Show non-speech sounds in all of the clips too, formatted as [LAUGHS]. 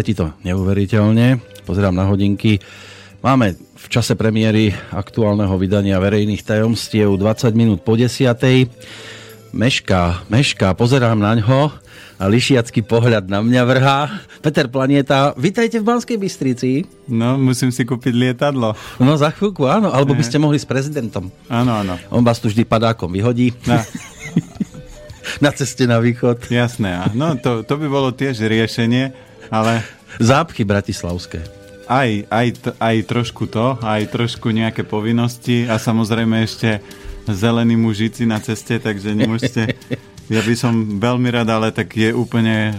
Letí to neuveriteľne. Pozerám na hodinky. Máme v čase premiéry aktuálneho vydania verejných tajomstiev 20 minút po 10. Mešká, mešká, pozerám na ňo a lišiacký pohľad na mňa vrhá. Peter Planieta, vitajte v Banskej Bystrici. No, musím si kúpiť lietadlo. No, za chvíľku, áno. Alebo by ste mohli s prezidentom. Áno, áno. On vás tu vždy padákom vyhodí. Na, [LAUGHS] na ceste na východ. jasné. No, to, to by bolo tiež riešenie, ale Zápchy bratislavské. aj, aj, aj trošku to, aj trošku nejaké povinnosti a samozrejme ešte zelení mužici na ceste, takže nemôžete... [LAUGHS] Ja by som veľmi rád, ale tak je úplne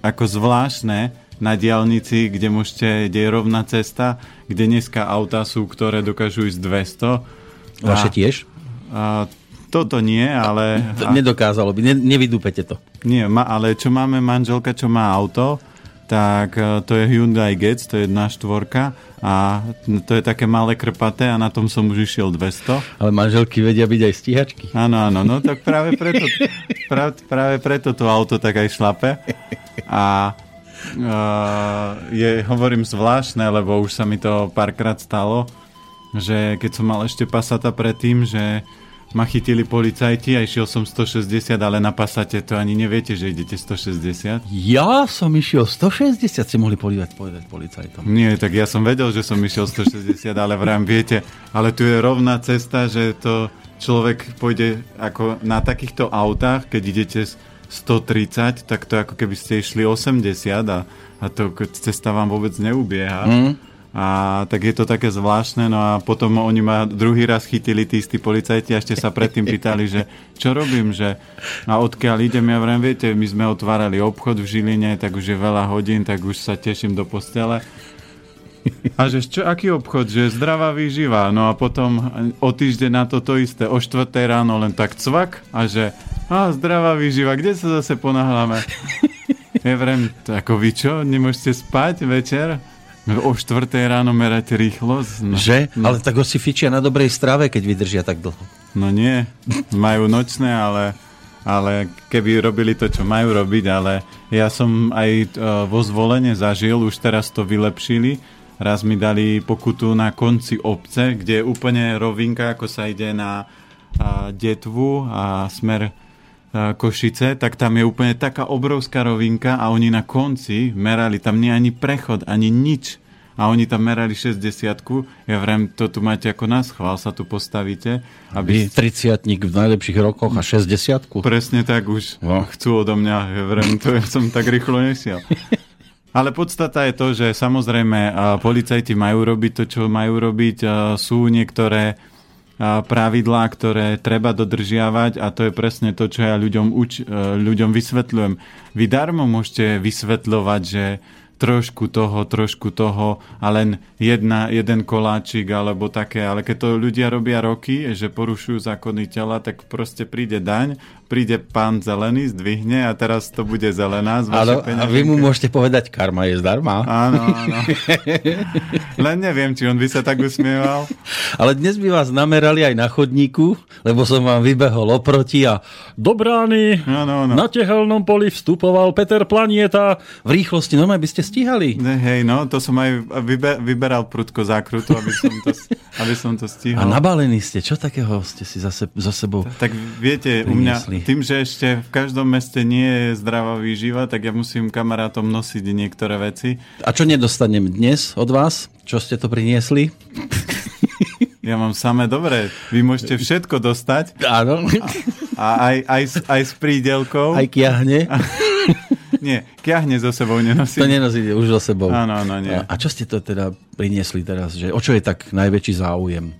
ako zvláštne na diálnici, kde môžete, kde je rovná cesta, kde dneska autá sú, ktoré dokážu ísť 200. Vaše A- tiež? A, toto nie, ale... To Nedokázalo by, ne, nevydúpete to. Nie, ma, ale čo máme manželka, čo má auto, tak e, to je Hyundai Getz, to je jedna štvorka a to je také malé krpaté a na tom som už išiel 200. Ale manželky vedia byť aj stíhačky. Áno, áno, no tak práve preto, práve, práve preto to auto tak aj šlape. A uh, je, hovorím zvláštne, lebo už sa mi to párkrát stalo, že keď som mal ešte Passata predtým, že ma chytili policajti a išiel som 160, ale na Passate to ani neviete, že idete 160. Ja som išiel 160, si mohli povedať, povedať policajtom. Nie, tak ja som vedel, že som išiel 160, ale vrám, viete, ale tu je rovná cesta, že to človek pôjde ako na takýchto autách, keď idete s 130, tak to ako keby ste išli 80 a, a to cesta vám vôbec neubieha. Mm. A tak je to také zvláštne, no a potom oni ma druhý raz chytili tí istí policajti a ešte sa predtým pýtali, že čo robím, že a odkiaľ idem, ja vrem, viete, my sme otvárali obchod v Žiline, tak už je veľa hodín, tak už sa teším do postele. A že čo, aký obchod, že zdravá výživa, no a potom o týždeň na to to isté, o 4 ráno len tak cvak a že a zdravá výživa, kde sa zase ponáhľame? Ja vrem, ako vy čo, nemôžete spať večer? O 4 ráno merať rýchlosť? No, Že? No, Ale tak ho si fičia na dobrej strave, keď vydržia tak dlho. no nie, majú nočné, ale, ale keby robili to, čo majú robiť, ale ja som aj uh, vo zvolenie zažil, už teraz to vylepšili, raz mi dali pokutu na konci obce, kde je úplne rovinka, ako sa ide na uh, Detvu a smer Košice, tak tam je úplne taká obrovská rovinka a oni na konci merali, tam nie ani prechod, ani nič. A oni tam merali 60 Ja vrem, to tu máte ako nás chvál, sa tu postavíte. Vy Aby 30 v najlepších rokoch a 60 Presne tak už No. chcú odo mňa, ja vrem, to ja som tak rýchlo nešiel. [LAUGHS] Ale podstata je to, že samozrejme policajti majú robiť to, čo majú robiť. Sú niektoré pravidlá, ktoré treba dodržiavať a to je presne to, čo ja ľuďom, uč, e, ľuďom vysvetľujem. Vy darmo môžete vysvetľovať, že trošku toho, trošku toho a len jedna, jeden koláčik alebo také, ale keď to ľudia robia roky, že porušujú zákony tela, tak proste príde daň, príde pán zelený, zdvihne a teraz to bude zelená z Áno, a vy mu môžete povedať, karma je zdarma. Áno, áno. Len neviem, či on by sa tak usmieval. [LAUGHS] Ale dnes by vás namerali aj na chodníku, lebo som vám vybehol oproti a do brány Áno, áno. na tehelnom poli vstupoval Peter Planieta. V rýchlosti, no by ste stíhali. Ne, hej, no, to som aj vybe, vyberal prudko zákrutu, aby som to, [LAUGHS] aby som to A stihol. nabalení ste, čo takého ste si zase, za sebou? Tak viete, u mňa, Priniesli. tým, že ešte v každom meste nie je zdravá výživa, tak ja musím kamarátom nosiť niektoré veci. A čo nedostanem dnes od vás? Čo ste to priniesli? [LAUGHS] Ja mám samé dobré. Vy môžete všetko dostať Áno, a aj, aj, s- aj s prídelkou. aj kiahne. [LAUGHS] Nie, kiahne so sebou nenosím. To nenosíte už so sebou. Áno, áno, nie. A čo ste to teda priniesli teraz? Že, o čo je tak najväčší záujem?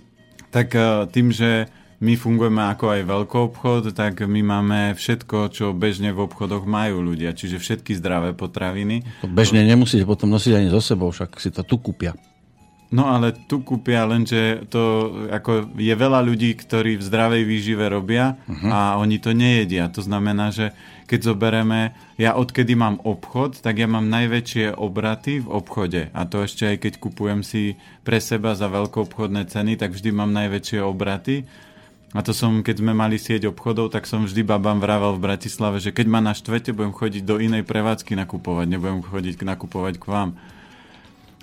Tak eh, tým, že my fungujeme ako aj veľký obchod, tak my máme všetko, čo bežne v obchodoch majú ľudia. Čiže všetky zdravé potraviny. To bežne nemusíte potom nosiť ani so sebou, však si to tu kúpia. No ale tu kúpia, lenže to ako je veľa ľudí, ktorí v zdravej výžive robia uh-huh. a oni to nejedia. To znamená, že keď zoberieme, ja odkedy mám obchod, tak ja mám najväčšie obraty v obchode. A to ešte aj keď kupujem si pre seba za veľkoobchodné ceny, tak vždy mám najväčšie obraty. A to som, keď sme mali sieť obchodov, tak som vždy babám vravel v Bratislave, že keď ma štvete, budem chodiť do inej prevádzky nakupovať, nebudem chodiť nakupovať k vám.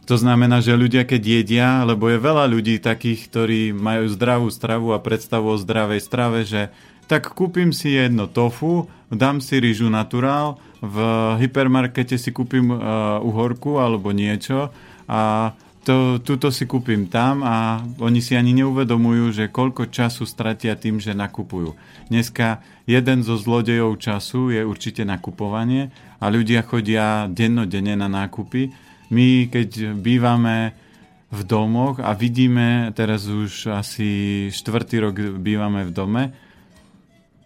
To znamená, že ľudia keď jedia, lebo je veľa ľudí takých, ktorí majú zdravú stravu a predstavu o zdravej strave, že tak kúpim si jedno tofu, dám si rýžu naturál, v hypermarkete si kúpim uh, uhorku alebo niečo a to, túto si kúpim tam a oni si ani neuvedomujú, že koľko času stratia tým, že nakupujú. Dneska jeden zo zlodejov času je určite nakupovanie a ľudia chodia dennodenne na nákupy. My, keď bývame v domoch a vidíme, teraz už asi štvrtý rok bývame v dome,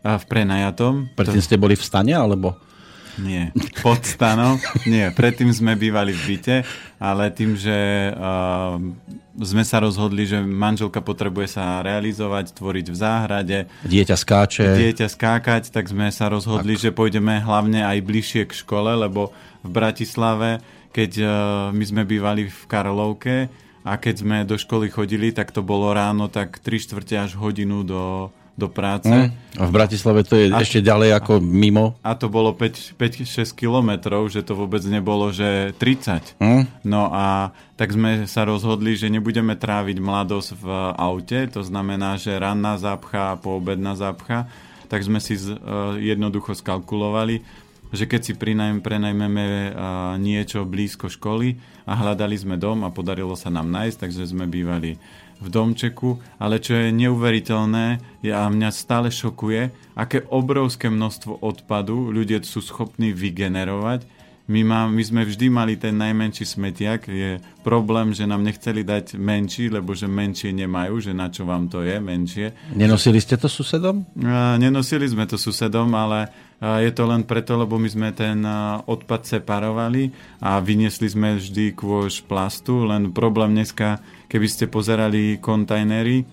a v prenajatom. Predtým to... ste boli v stane, alebo? Nie, pod stanom. Nie, predtým sme bývali v byte, ale tým, že uh, sme sa rozhodli, že manželka potrebuje sa realizovať, tvoriť v záhrade. Dieťa skáče. Dieťa skákať, tak sme sa rozhodli, tak. že pôjdeme hlavne aj bližšie k škole, lebo v Bratislave, keď uh, my sme bývali v Karlovke a keď sme do školy chodili, tak to bolo ráno tak 3 čtvrte až hodinu do do práce. Mm. A v Bratislave to je a, ešte ďalej ako mimo? A to bolo 5-6 kilometrov, že to vôbec nebolo, že 30. Mm. No a tak sme sa rozhodli, že nebudeme tráviť mladosť v aute, to znamená, že ranná zápcha a poobedná zápcha, tak sme si z, uh, jednoducho skalkulovali, že keď si prenajmeme uh, niečo blízko školy a hľadali sme dom a podarilo sa nám nájsť, takže sme bývali v domčeku, ale čo je neuveriteľné a mňa stále šokuje, aké obrovské množstvo odpadu ľudia sú schopní vygenerovať. My, má, my sme vždy mali ten najmenší smetiak. Je problém, že nám nechceli dať menší, lebo že menšie nemajú, že na čo vám to je menšie. Nenosili ste to susedom? Nenosili sme to susedom, ale je to len preto, lebo my sme ten odpad separovali a vyniesli sme vždy kôž plastu, len problém dneska keby ste pozerali kontajnery.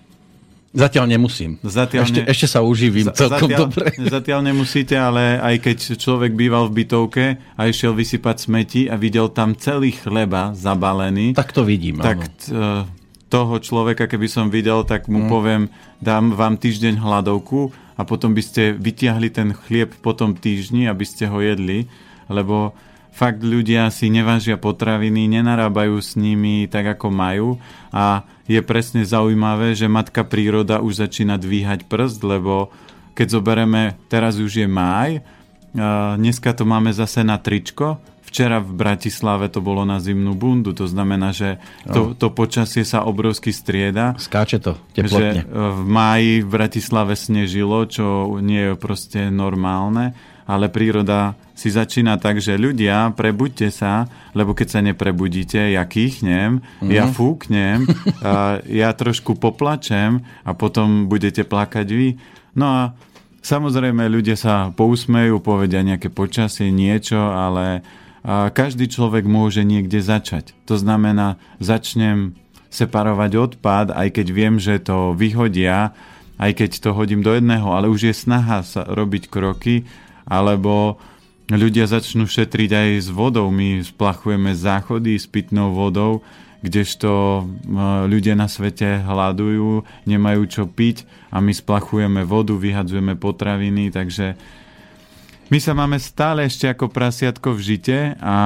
Zatiaľ nemusím. Zatiaľ ešte, ne... ešte sa uživím celkom zatiaľ, dobre. [LAUGHS] Zatiaľ nemusíte, ale aj keď človek býval v bytovke a išiel vysypať smeti a videl tam celý chleba zabalený. Tak to vidím. Tak t- e, toho človeka, keby som videl, tak mu mm. poviem, dám vám týždeň hladovku a potom by ste vytiahli ten chlieb po tom týždni, aby ste ho jedli, lebo fakt ľudia si nevážia potraviny, nenarábajú s nimi tak, ako majú a je presne zaujímavé, že matka príroda už začína dvíhať prst, lebo keď zoberieme, teraz už je máj, dneska to máme zase na tričko, Včera v Bratislave to bolo na zimnú bundu, to znamená, že to, to počasie sa obrovsky strieda. Skáče to teplotne. Že v máji v Bratislave snežilo, čo nie je proste normálne ale príroda si začína tak, že ľudia, prebuďte sa, lebo keď sa neprebudíte, ja kýchnem, mm-hmm. ja mhm. fúknem, [LAUGHS] a ja trošku poplačem a potom budete plakať vy. No a samozrejme ľudia sa pousmejú, povedia nejaké počasie, niečo, ale každý človek môže niekde začať. To znamená, začnem separovať odpad, aj keď viem, že to vyhodia, aj keď to hodím do jedného, ale už je snaha sa robiť kroky alebo ľudia začnú šetriť aj s vodou. My splachujeme záchody s pitnou vodou, kdežto ľudia na svete hľadujú, nemajú čo piť a my splachujeme vodu, vyhadzujeme potraviny, takže my sa máme stále ešte ako prasiatko v žite, a,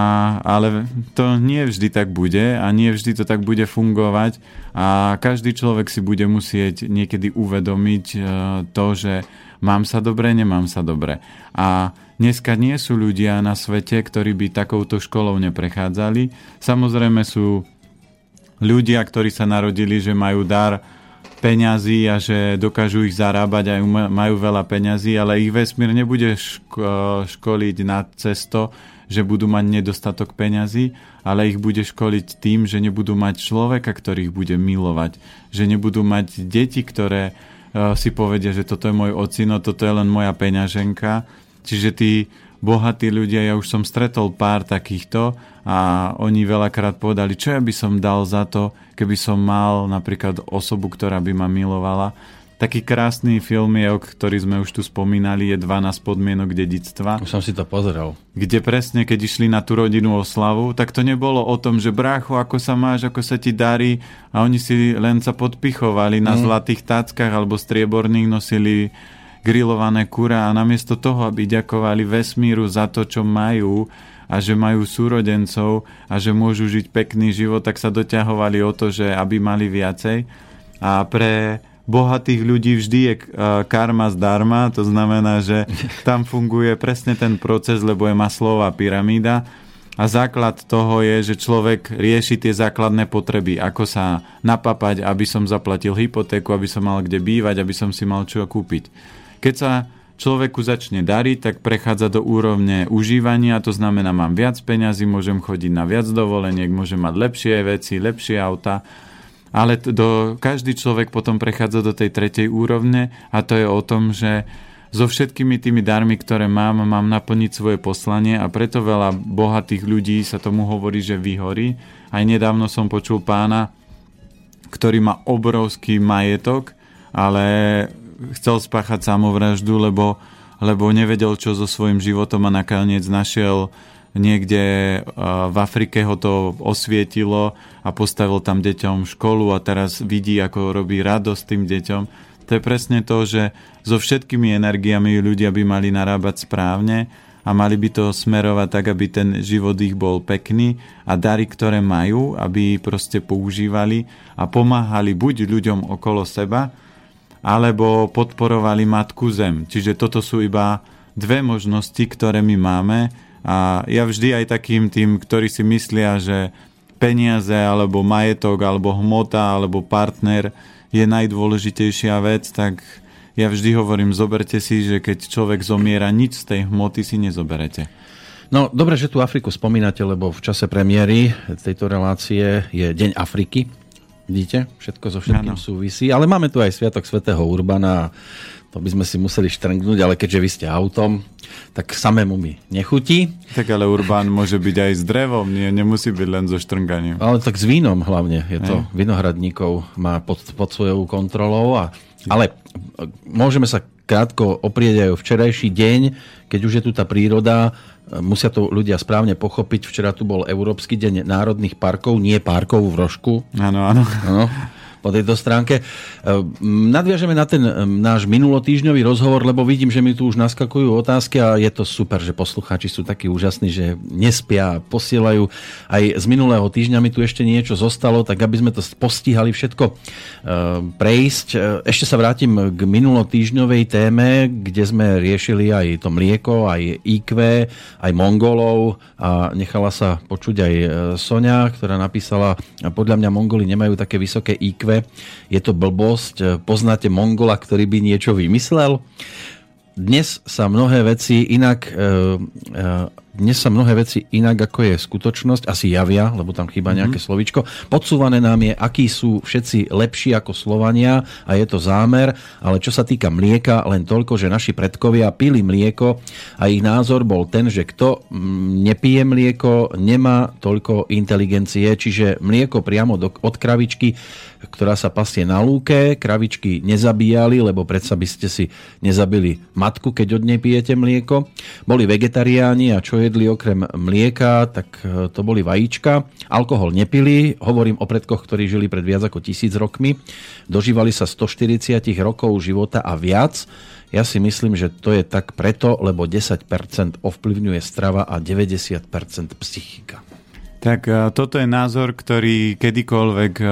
ale to nie vždy tak bude a nie vždy to tak bude fungovať a každý človek si bude musieť niekedy uvedomiť e, to, že mám sa dobre, nemám sa dobre. A dneska nie sú ľudia na svete, ktorí by takouto školou neprechádzali. Samozrejme sú ľudia, ktorí sa narodili, že majú dar peňazí a že dokážu ich zarábať a majú veľa peňazí, ale ich vesmír nebude ško- školiť na cesto, že budú mať nedostatok peňazí, ale ich bude školiť tým, že nebudú mať človeka, ktorých bude milovať, že nebudú mať deti, ktoré si povedia, že toto je môj ocino, toto je len moja peňaženka. Čiže tí bohatí ľudia, ja už som stretol pár takýchto a oni veľakrát povedali, čo ja by som dal za to, keby som mal napríklad osobu, ktorá by ma milovala. Taký krásny film je, o ktorý sme už tu spomínali, je 12 podmienok dedictva. Už som si to pozeral. Kde presne, keď išli na tú rodinu oslavu, tak to nebolo o tom, že brácho, ako sa máš, ako sa ti darí a oni si len sa podpichovali na mm. zlatých táckach alebo strieborných nosili grillované kura a namiesto toho, aby ďakovali vesmíru za to, čo majú a že majú súrodencov a že môžu žiť pekný život, tak sa doťahovali o to, že aby mali viacej. A pre bohatých ľudí vždy je e, karma zdarma, to znamená, že tam funguje presne ten proces, lebo je maslová pyramída a základ toho je, že človek rieši tie základné potreby, ako sa napapať, aby som zaplatil hypotéku, aby som mal kde bývať, aby som si mal čo kúpiť. Keď sa človeku začne dariť, tak prechádza do úrovne užívania, to znamená, mám viac peňazí, môžem chodiť na viac dovoleniek, môžem mať lepšie veci, lepšie auta ale do, každý človek potom prechádza do tej tretej úrovne a to je o tom, že so všetkými tými darmi, ktoré mám, mám naplniť svoje poslanie a preto veľa bohatých ľudí sa tomu hovorí, že vyhorí. Aj nedávno som počul pána, ktorý má obrovský majetok, ale chcel spáchať samovraždu, lebo, lebo nevedel, čo so svojím životom a nakoniec našiel niekde v Afrike ho to osvietilo a postavil tam deťom školu a teraz vidí, ako robí radosť tým deťom. To je presne to, že so všetkými energiami ľudia by mali narábať správne a mali by to smerovať tak, aby ten život ich bol pekný a dary, ktoré majú, aby proste používali a pomáhali buď ľuďom okolo seba, alebo podporovali Matku Zem. Čiže toto sú iba dve možnosti, ktoré my máme a ja vždy aj takým tým, ktorí si myslia, že peniaze alebo majetok alebo hmota alebo partner je najdôležitejšia vec, tak ja vždy hovorím, zoberte si, že keď človek zomiera, nič z tej hmoty si nezoberete. No, dobre, že tu Afriku spomínate, lebo v čase premiéry tejto relácie je Deň Afriky. Vidíte, všetko so všetkým ano. súvisí. Ale máme tu aj Sviatok svätého Urbana to by sme si museli štrngnúť, ale keďže vy ste autom, tak samému mi nechutí. Tak ale Urbán môže byť aj s drevom, nie, nemusí byť len so štrnganím. Ale tak s vínom hlavne, je to aj. vinohradníkov má pod, pod svojou kontrolou. A, ale môžeme sa krátko oprieť aj o včerajší deň, keď už je tu tá príroda, musia to ľudia správne pochopiť. Včera tu bol Európsky deň národných parkov, nie parkov v Rožku. Áno, áno po tejto stránke. Ehm, nadviažeme na ten náš minulotýžňový rozhovor, lebo vidím, že mi tu už naskakujú otázky a je to super, že poslucháči sú takí úžasní, že nespia, posielajú. Aj z minulého týždňa mi tu ešte niečo zostalo, tak aby sme to postihali všetko ehm, prejsť. Ešte sa vrátim k minulotýžňovej téme, kde sme riešili aj to mlieko, aj IQ, aj Mongolov a nechala sa počuť aj Sonia, ktorá napísala, podľa mňa Mongoli nemajú také vysoké IQ, je to blbosť, poznáte Mongola, ktorý by niečo vymyslel? Dnes sa mnohé veci inak e, e, dnes sa mnohé veci inak, ako je skutočnosť, asi javia, lebo tam chýba mhm. nejaké mm-hmm. slovičko. Podsúvané nám je, akí sú všetci lepší ako Slovania a je to zámer, ale čo sa týka mlieka, len toľko, že naši predkovia pili mlieko a ich názor bol ten, že kto mm, nepije mlieko, nemá toľko inteligencie, čiže mlieko priamo do, od kravičky, ktorá sa pasie na lúke, kravičky nezabíjali, lebo predsa by ste si nezabili matku, keď od nej pijete mlieko. Boli vegetariáni a čo je jedli okrem mlieka, tak e, to boli vajíčka. Alkohol nepili, hovorím o predkoch, ktorí žili pred viac ako tisíc rokmi. Dožívali sa 140 rokov života a viac. Ja si myslím, že to je tak preto, lebo 10% ovplyvňuje strava a 90% psychika. Tak e, toto je názor, ktorý kedykoľvek e,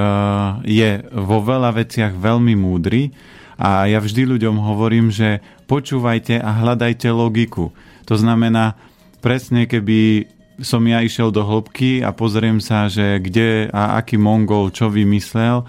je vo veľa veciach veľmi múdry a ja vždy ľuďom hovorím, že počúvajte a hľadajte logiku. To znamená, presne keby som ja išiel do hĺbky a pozriem sa, že kde a aký Mongol čo vymyslel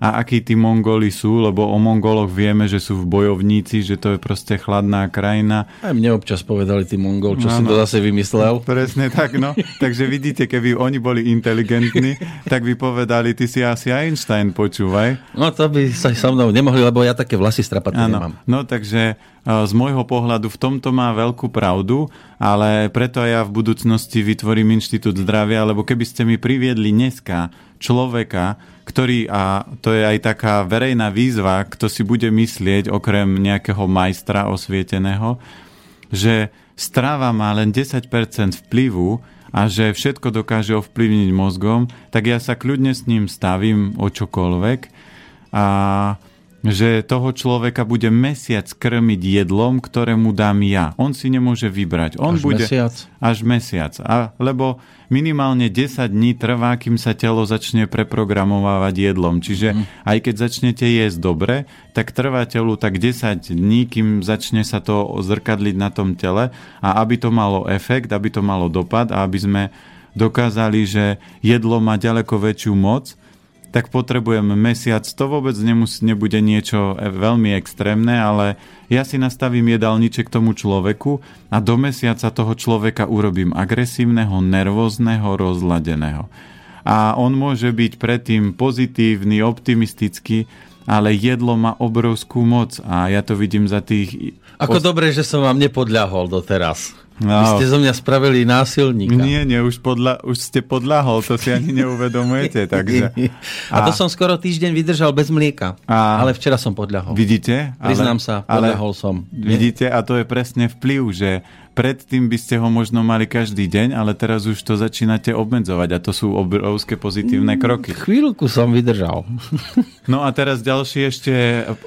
a akí tí Mongoli sú, lebo o Mongoloch vieme, že sú v bojovníci, že to je proste chladná krajina. Aj mne občas povedali tí Mongol, čo no, si to zase vymyslel. [LAUGHS] Presne tak, no. Takže vidíte, keby oni boli inteligentní, tak by povedali, ty si asi Einstein, počúvaj. No to by sa so mnou nemohli, lebo ja také vlasy strapaté nemám. No takže z môjho pohľadu v tomto má veľkú pravdu, ale preto ja v budúcnosti vytvorím Inštitút zdravia, lebo keby ste mi priviedli dneska človeka, ktorý, a to je aj taká verejná výzva, kto si bude myslieť, okrem nejakého majstra osvieteného, že stráva má len 10% vplyvu a že všetko dokáže ovplyvniť mozgom, tak ja sa kľudne s ním stavím o čokoľvek. A že toho človeka bude mesiac krmiť jedlom, ktoré mu dám ja. On si nemôže vybrať. On až bude mesiac? Až mesiac. A, lebo minimálne 10 dní trvá, kým sa telo začne preprogramovávať jedlom. Čiže mm. aj keď začnete jesť dobre, tak trvá telu tak 10 dní, kým začne sa to zrkadliť na tom tele a aby to malo efekt, aby to malo dopad a aby sme dokázali, že jedlo má ďaleko väčšiu moc, tak potrebujem mesiac. To vôbec nemus- nebude niečo e, veľmi extrémne, ale ja si nastavím jedálniček tomu človeku a do mesiaca toho človeka urobím agresívneho, nervózneho, rozladeného. A on môže byť predtým pozitívny, optimistický, ale jedlo má obrovskú moc a ja to vidím za tých... Ako dobre, že som vám nepodľahol doteraz. No. Vy ste zo mňa spravili násilníka. Nie, nie, už, podľa, už ste podľahol, to si ani neuvedomujete. [LAUGHS] Takže. A, a to som skoro týždeň vydržal bez mlieka. A, ale včera som podľahol. Vidíte? Priznám ale, sa, podľahol ale, som. Vidíte? A to je presne vplyv, že predtým by ste ho možno mali každý deň, ale teraz už to začínate obmedzovať a to sú obrovské pozitívne mm, kroky. Chvíľku som vydržal. No a teraz ďalší ešte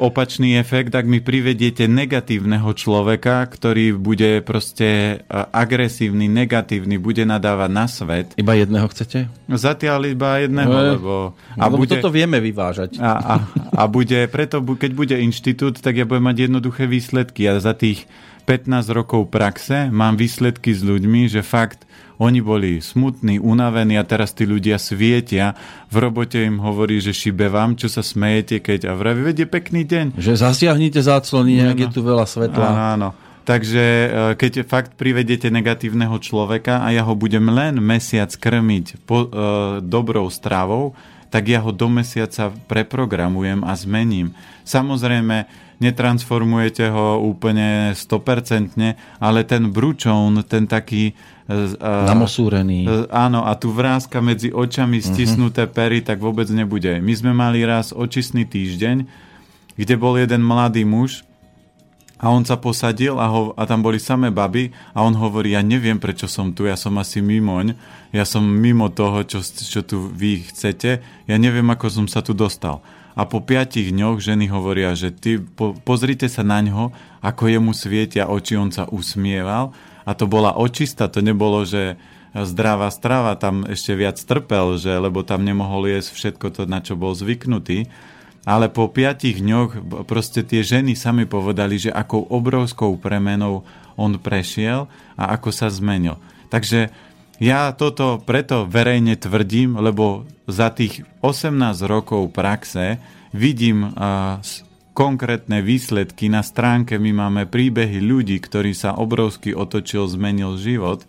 opačný efekt, ak mi privediete negatívneho človeka, ktorý bude proste e, agresívny, negatívny, bude nadávať na svet. Iba jedného chcete? Zatiaľ iba jedného, no, lebo... A lebo bude, toto vieme vyvážať. A, a, a bude, preto keď bude inštitút, tak ja budem mať jednoduché výsledky a za tých 15 rokov praxe mám výsledky s ľuďmi, že fakt oni boli smutní, unavení a teraz tí ľudia svietia. V robote im hovorí, že šibe vám, čo sa smejete, keď a vraví, vedie pekný deň. Že zasiahnite záclony, nejak je tu veľa svetla. Áno, áno. Takže e, keď fakt privedete negatívneho človeka a ja ho budem len mesiac krmiť po, e, dobrou stravou, tak ja ho do mesiaca preprogramujem a zmením. Samozrejme, netransformujete ho úplne 100%, ale ten bručón, ten taký... Uh, Namosúrený. Uh, áno, a tu vrázka medzi očami mhm. stisnuté pery, tak vôbec nebude. My sme mali raz očistný týždeň, kde bol jeden mladý muž a on sa posadil a, ho, a tam boli samé baby a on hovorí, ja neviem, prečo som tu, ja som asi mimoň, ja som mimo toho, čo, čo tu vy chcete, ja neviem, ako som sa tu dostal a po piatich dňoch ženy hovoria, že ty po, pozrite sa na ňo, ako jemu svietia oči, on sa usmieval a to bola očista, to nebolo, že zdravá strava, tam ešte viac trpel, že, lebo tam nemohol jesť všetko to, na čo bol zvyknutý. Ale po piatich dňoch proste tie ženy sami povedali, že akou obrovskou premenou on prešiel a ako sa zmenil. Takže ja toto preto verejne tvrdím, lebo za tých 18 rokov praxe vidím uh, konkrétne výsledky. Na stránke my máme príbehy ľudí, ktorí sa obrovsky otočil, zmenil život.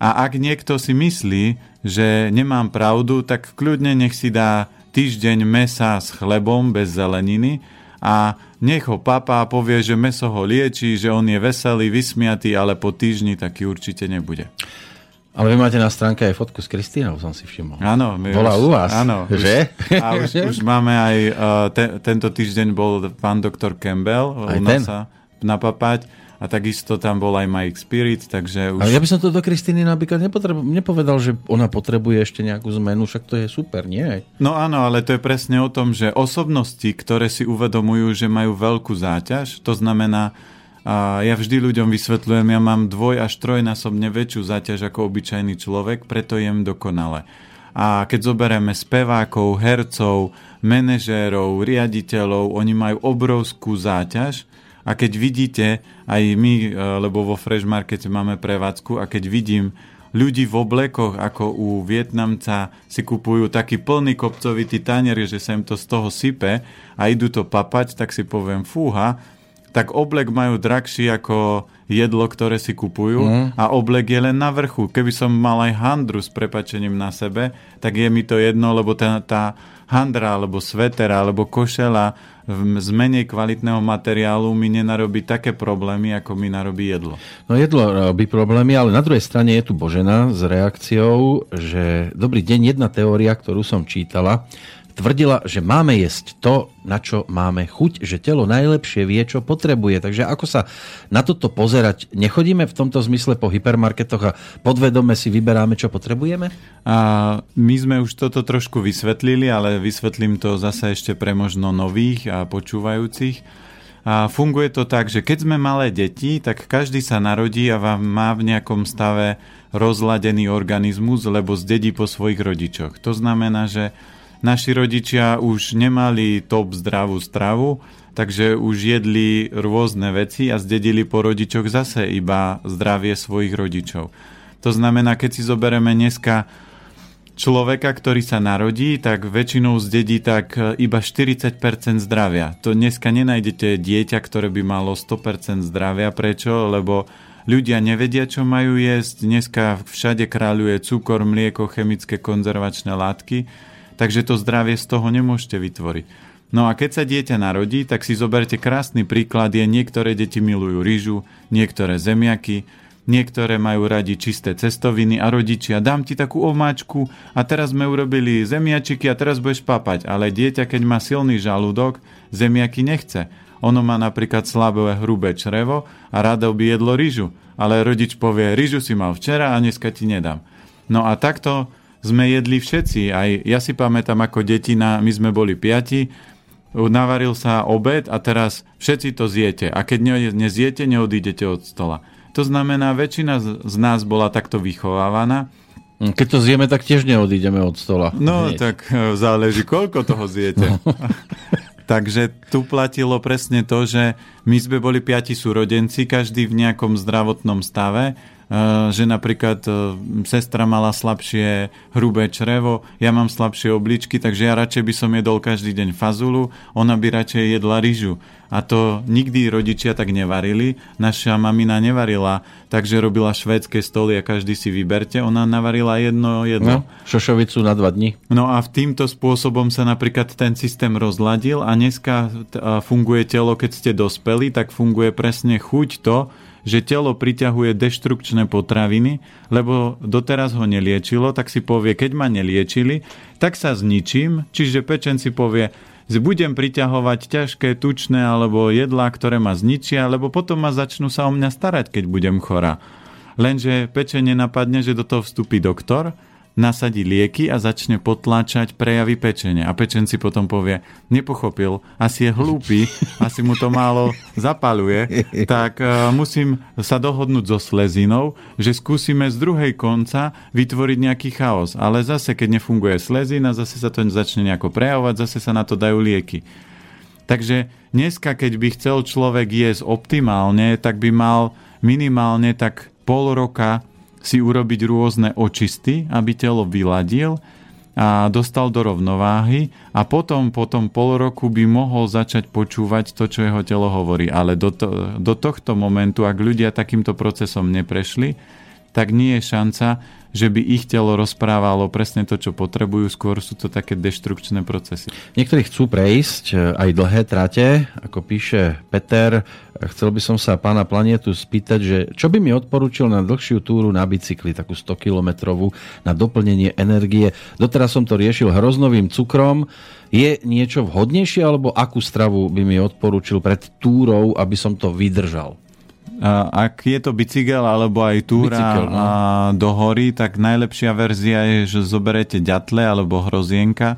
A ak niekto si myslí, že nemám pravdu, tak kľudne nech si dá týždeň mesa s chlebom bez zeleniny a nech ho papa povie, že meso ho lieči, že on je veselý, vysmiatý, ale po týždni taký určite nebude. Ale vy máte na stránke aj fotku s Kristínou, som si všimol. Áno. Bola už, u vás, áno, že? Už, a už, už máme aj, uh, te, tento týždeň bol pán doktor Campbell aj u nás sa napapať a takisto tam bol aj Mike Spirit, takže už... Ale ja by som to do Kristýny napríklad nepovedal, že ona potrebuje ešte nejakú zmenu, však to je super, nie? No áno, ale to je presne o tom, že osobnosti, ktoré si uvedomujú, že majú veľkú záťaž, to znamená, a ja vždy ľuďom vysvetľujem, ja mám dvoj až trojnásobne väčšiu záťaž ako obyčajný človek, preto jem dokonale. A keď zoberieme spevákov, hercov, manažérov, riaditeľov, oni majú obrovskú záťaž a keď vidíte, aj my, e, lebo vo Fresh Markete máme prevádzku a keď vidím ľudí v oblekoch, ako u Vietnamca si kupujú taký plný kopcovitý tanier, že sa im to z toho sype a idú to papať, tak si poviem, fúha, tak oblek majú drahší ako jedlo, ktoré si kupujú mm. a oblek je len na vrchu. Keby som mal aj handru s prepačením na sebe, tak je mi to jedno, lebo tá, tá handra, alebo sveter, alebo košela z menej kvalitného materiálu mi nenarobí také problémy, ako mi narobí jedlo. No jedlo robí problémy, ale na druhej strane je tu Božena s reakciou, že dobrý deň, jedna teória, ktorú som čítala, tvrdila, že máme jesť to, na čo máme chuť, že telo najlepšie vie, čo potrebuje. Takže ako sa na toto pozerať? Nechodíme v tomto zmysle po hypermarketoch a podvedome si vyberáme, čo potrebujeme? A my sme už toto trošku vysvetlili, ale vysvetlím to zase ešte pre možno nových a počúvajúcich. A funguje to tak, že keď sme malé deti, tak každý sa narodí a vám má v nejakom stave rozladený organizmus, lebo zdedí po svojich rodičoch. To znamená, že naši rodičia už nemali top zdravú stravu, takže už jedli rôzne veci a zdedili po rodičoch zase iba zdravie svojich rodičov. To znamená, keď si zoberieme dneska človeka, ktorý sa narodí, tak väčšinou zdedí tak iba 40% zdravia. To dneska nenájdete dieťa, ktoré by malo 100% zdravia. Prečo? Lebo Ľudia nevedia, čo majú jesť. Dneska všade kráľuje cukor, mlieko, chemické konzervačné látky, takže to zdravie z toho nemôžete vytvoriť. No a keď sa dieťa narodí, tak si zoberte krásny príklad, je niektoré deti milujú rýžu, niektoré zemiaky, niektoré majú radi čisté cestoviny a rodičia, dám ti takú omáčku a teraz sme urobili zemiačiky a teraz budeš papať. Ale dieťa, keď má silný žalúdok, zemiaky nechce. Ono má napríklad slabé hrubé črevo a rado by jedlo rýžu, ale rodič povie, rýžu si mal včera a dneska ti nedám. No a takto sme jedli všetci. Aj ja si pamätám ako detina, my sme boli piati, navaril sa obed a teraz všetci to zjete. A keď ne, nezjete, neodídete od stola. To znamená, väčšina z nás bola takto vychovávaná. Keď to zjeme, tak tiež neodídeme od stola. No, Hneď. tak e, záleží, koľko toho zjete. No. [LAUGHS] Takže tu platilo presne to, že my sme boli piati súrodenci, každý v nejakom zdravotnom stave že napríklad eh, sestra mala slabšie hrubé črevo, ja mám slabšie obličky, takže ja radšej by som jedol každý deň fazulu, ona by radšej jedla ryžu. A to nikdy rodičia tak nevarili. Naša mamina nevarila, takže robila švédske stoly a každý si vyberte. Ona navarila jedno jedlo. No, šošovicu na dva dní. No a v týmto spôsobom sa napríklad ten systém rozladil a dneska funguje telo, keď ste dospeli, tak funguje presne chuť to, že telo priťahuje deštrukčné potraviny, lebo doteraz ho neliečilo, tak si povie, keď ma neliečili, tak sa zničím, čiže pečen si povie, budem priťahovať ťažké, tučné alebo jedlá, ktoré ma zničia, lebo potom ma začnú sa o mňa starať, keď budem chorá. Lenže pečenie napadne, že do toho vstúpi doktor nasadí lieky a začne potláčať prejavy pečenia. A pečen si potom povie, nepochopil, asi je hlúpy, [LAUGHS] asi mu to málo zapaluje, tak uh, musím sa dohodnúť so slezinou, že skúsime z druhej konca vytvoriť nejaký chaos. Ale zase, keď nefunguje slezina, zase sa to začne nejako prejavovať, zase sa na to dajú lieky. Takže dneska, keď by chcel človek jesť optimálne, tak by mal minimálne tak pol roka si urobiť rôzne očisty, aby telo vyladil a dostal do rovnováhy a potom po tom pol roku by mohol začať počúvať to, čo jeho telo hovorí. Ale do, to, do tohto momentu, ak ľudia takýmto procesom neprešli, tak nie je šanca, že by ich telo rozprávalo presne to, čo potrebujú, skôr sú to také deštrukčné procesy. Niektorí chcú prejsť e, aj dlhé trate, ako píše Peter. Chcel by som sa pána Planetu spýtať, že čo by mi odporúčil na dlhšiu túru na bicykli, takú 100 kilometrovú, na doplnenie energie. Doteraz som to riešil hroznovým cukrom. Je niečo vhodnejšie, alebo akú stravu by mi odporúčil pred túrou, aby som to vydržal? Ak je to bicykel alebo aj túra bicykel, no. do hory, tak najlepšia verzia je, že zoberete ďatle alebo hrozienka,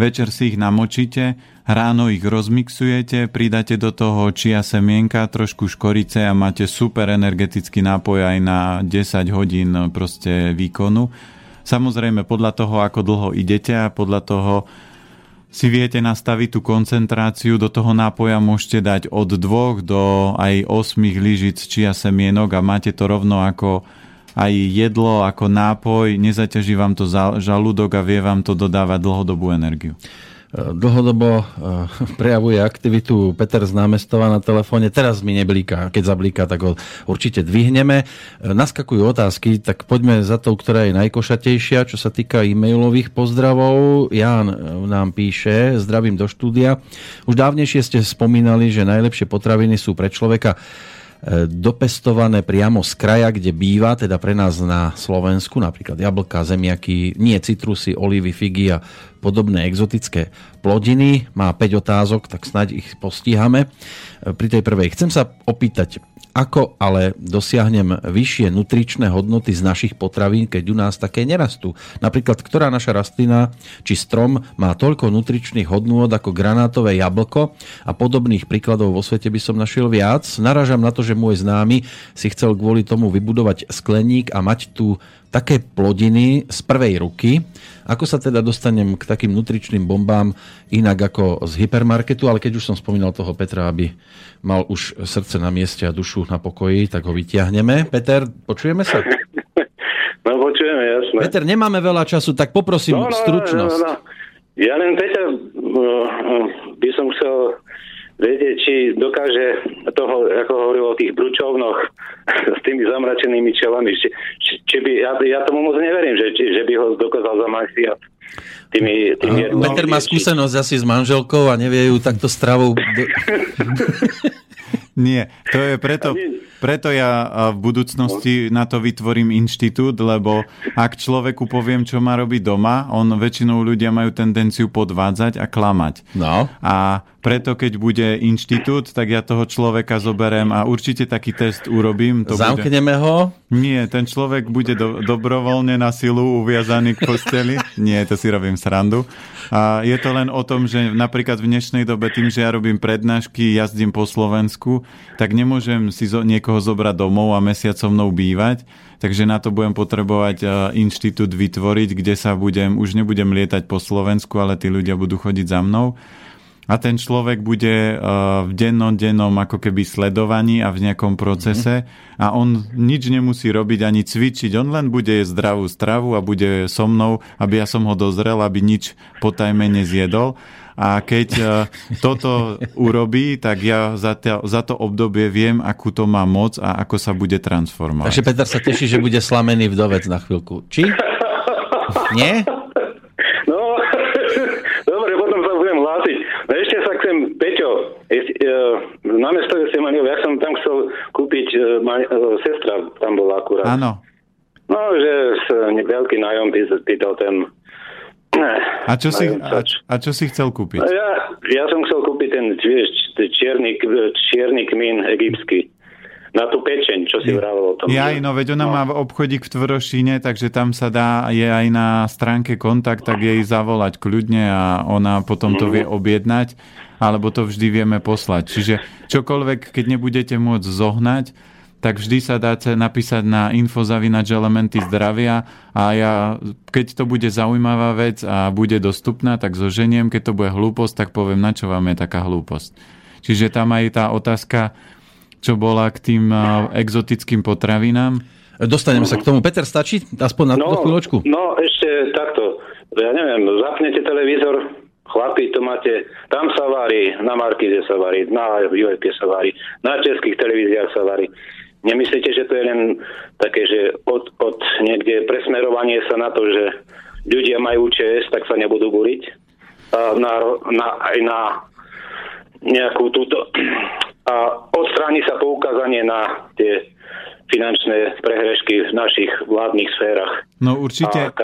večer si ich namočíte, ráno ich rozmixujete, pridáte do toho čia semienka, trošku škorice a máte super energetický nápoj aj na 10 hodín proste výkonu. Samozrejme podľa toho, ako dlho idete a podľa toho, si viete nastaviť tú koncentráciu, do toho nápoja môžete dať od 2 do aj 8 lyžic čia semienok a máte to rovno ako aj jedlo, ako nápoj, nezaťaží vám to žalúdok a vie vám to dodávať dlhodobú energiu dlhodobo eh, [LAUGHS] prejavuje aktivitu Peter z námestova na telefóne. Teraz mi neblíka. Keď zablíka, tak ho určite dvihneme. Eh, naskakujú otázky, tak poďme za tou, ktorá je najkošatejšia, čo sa týka e-mailových pozdravov. Jan eh, nám píše, zdravím do štúdia. Už dávnejšie ste spomínali, že najlepšie potraviny sú pre človeka dopestované priamo z kraja, kde býva, teda pre nás na Slovensku, napríklad jablka, zemiaky, nie citrusy, olivy, figy a podobné exotické plodiny. Má 5 otázok, tak snáď ich postíhame. Pri tej prvej chcem sa opýtať, ako ale dosiahnem vyššie nutričné hodnoty z našich potravín, keď u nás také nerastú? Napríklad, ktorá naša rastlina či strom má toľko nutričných hodnôt ako granátové jablko a podobných príkladov vo svete by som našiel viac. Naražam na to, že môj známy si chcel kvôli tomu vybudovať skleník a mať tu také plodiny z prvej ruky. Ako sa teda dostanem k takým nutričným bombám inak ako z hypermarketu, ale keď už som spomínal toho Petra, aby mal už srdce na mieste a dušu na pokoji, tak ho vyťahneme. Peter, počujeme sa? [LAUGHS] No počujeme, jasné. Peter, nemáme veľa času, tak poprosím no, no, stručnosť. No, no, no. Ja len, Peter, by som chcel vedieť, či dokáže toho, ako hovoril o tých bručovnoch [LAUGHS] s tými zamračenými čelami, či, či, či by, ja, ja tomu moc neverím, že, či, že by ho dokázal zamachiať tými, tými a, Peter má skúsenosť asi s manželkou a nevie ju takto stravou... [LAUGHS] Nie, to je preto, preto ja v budúcnosti na to vytvorím inštitút, lebo ak človeku poviem, čo má robiť doma, on väčšinou ľudia majú tendenciu podvádzať a klamať. No. A preto keď bude inštitút, tak ja toho človeka zoberiem a určite taký test urobím. To Zamkneme bude... ho? Nie, ten človek bude do, dobrovoľne na silu uviazaný k posteli. Nie, to si robím srandu. A je to len o tom, že napríklad v dnešnej dobe tým, že ja robím prednášky, jazdím po Slovensku, tak nemôžem si zo, niekoho zobrať domov a mesiac so mnou bývať, takže na to budem potrebovať inštitút vytvoriť, kde sa budem, už nebudem lietať po Slovensku, ale tí ľudia budú chodiť za mnou. A ten človek bude uh, v dennom, dennom ako keby sledovaní a v nejakom procese a on nič nemusí robiť ani cvičiť, on len bude zdravú stravu a bude so mnou, aby ja som ho dozrel, aby nič potajme nezjedol a keď uh, toto urobí, tak ja za to, za to obdobie viem, akú to má moc a ako sa bude transformovať. Takže Peter sa teší, že bude slamený vdovec na chvíľku. Či? Nie? na mesto Semaniov, ja som tam chcel kúpiť, e, ma, e, sestra tam bola akurát. Áno. No, že veľký nájom pýtal ten a čo, si, a, a čo si chcel kúpiť? Ja, ja som chcel kúpiť ten vieš, čierny, čierny kmín egyptský. Na tú pečeň, čo si vravel o tom. Ja, no veď ona no. má obchodík v Tvorošine, takže tam sa dá, je aj na stránke kontakt, tak jej zavolať kľudne a ona potom to mhm. vie objednať alebo to vždy vieme poslať. Čiže čokoľvek, keď nebudete môcť zohnať, tak vždy sa dá napísať na infozavinač elementy zdravia a ja, keď to bude zaujímavá vec a bude dostupná, tak zoženiem, keď to bude hlúposť, tak poviem, na čo vám je taká hlúposť. Čiže tam aj tá otázka, čo bola k tým exotickým potravinám. Dostaneme sa k tomu. Peter, stačí aspoň na no, chvíľočku? No, ešte takto. Ja neviem, zapnete televízor, Chlapi, to máte, tam sa varí, na Markize sa varí, na UEP sa varí, na českých televíziách sa varí. Nemyslíte, že to je len také, že od, od niekde presmerovanie sa na to, že ľudia majú ČS, tak sa nebudú buriť? A na, na, aj na nejakú túto... [CLEARS THROAT] A odstráni sa poukázanie na tie finančné prehrešky v našich vládnych sférach. No určite,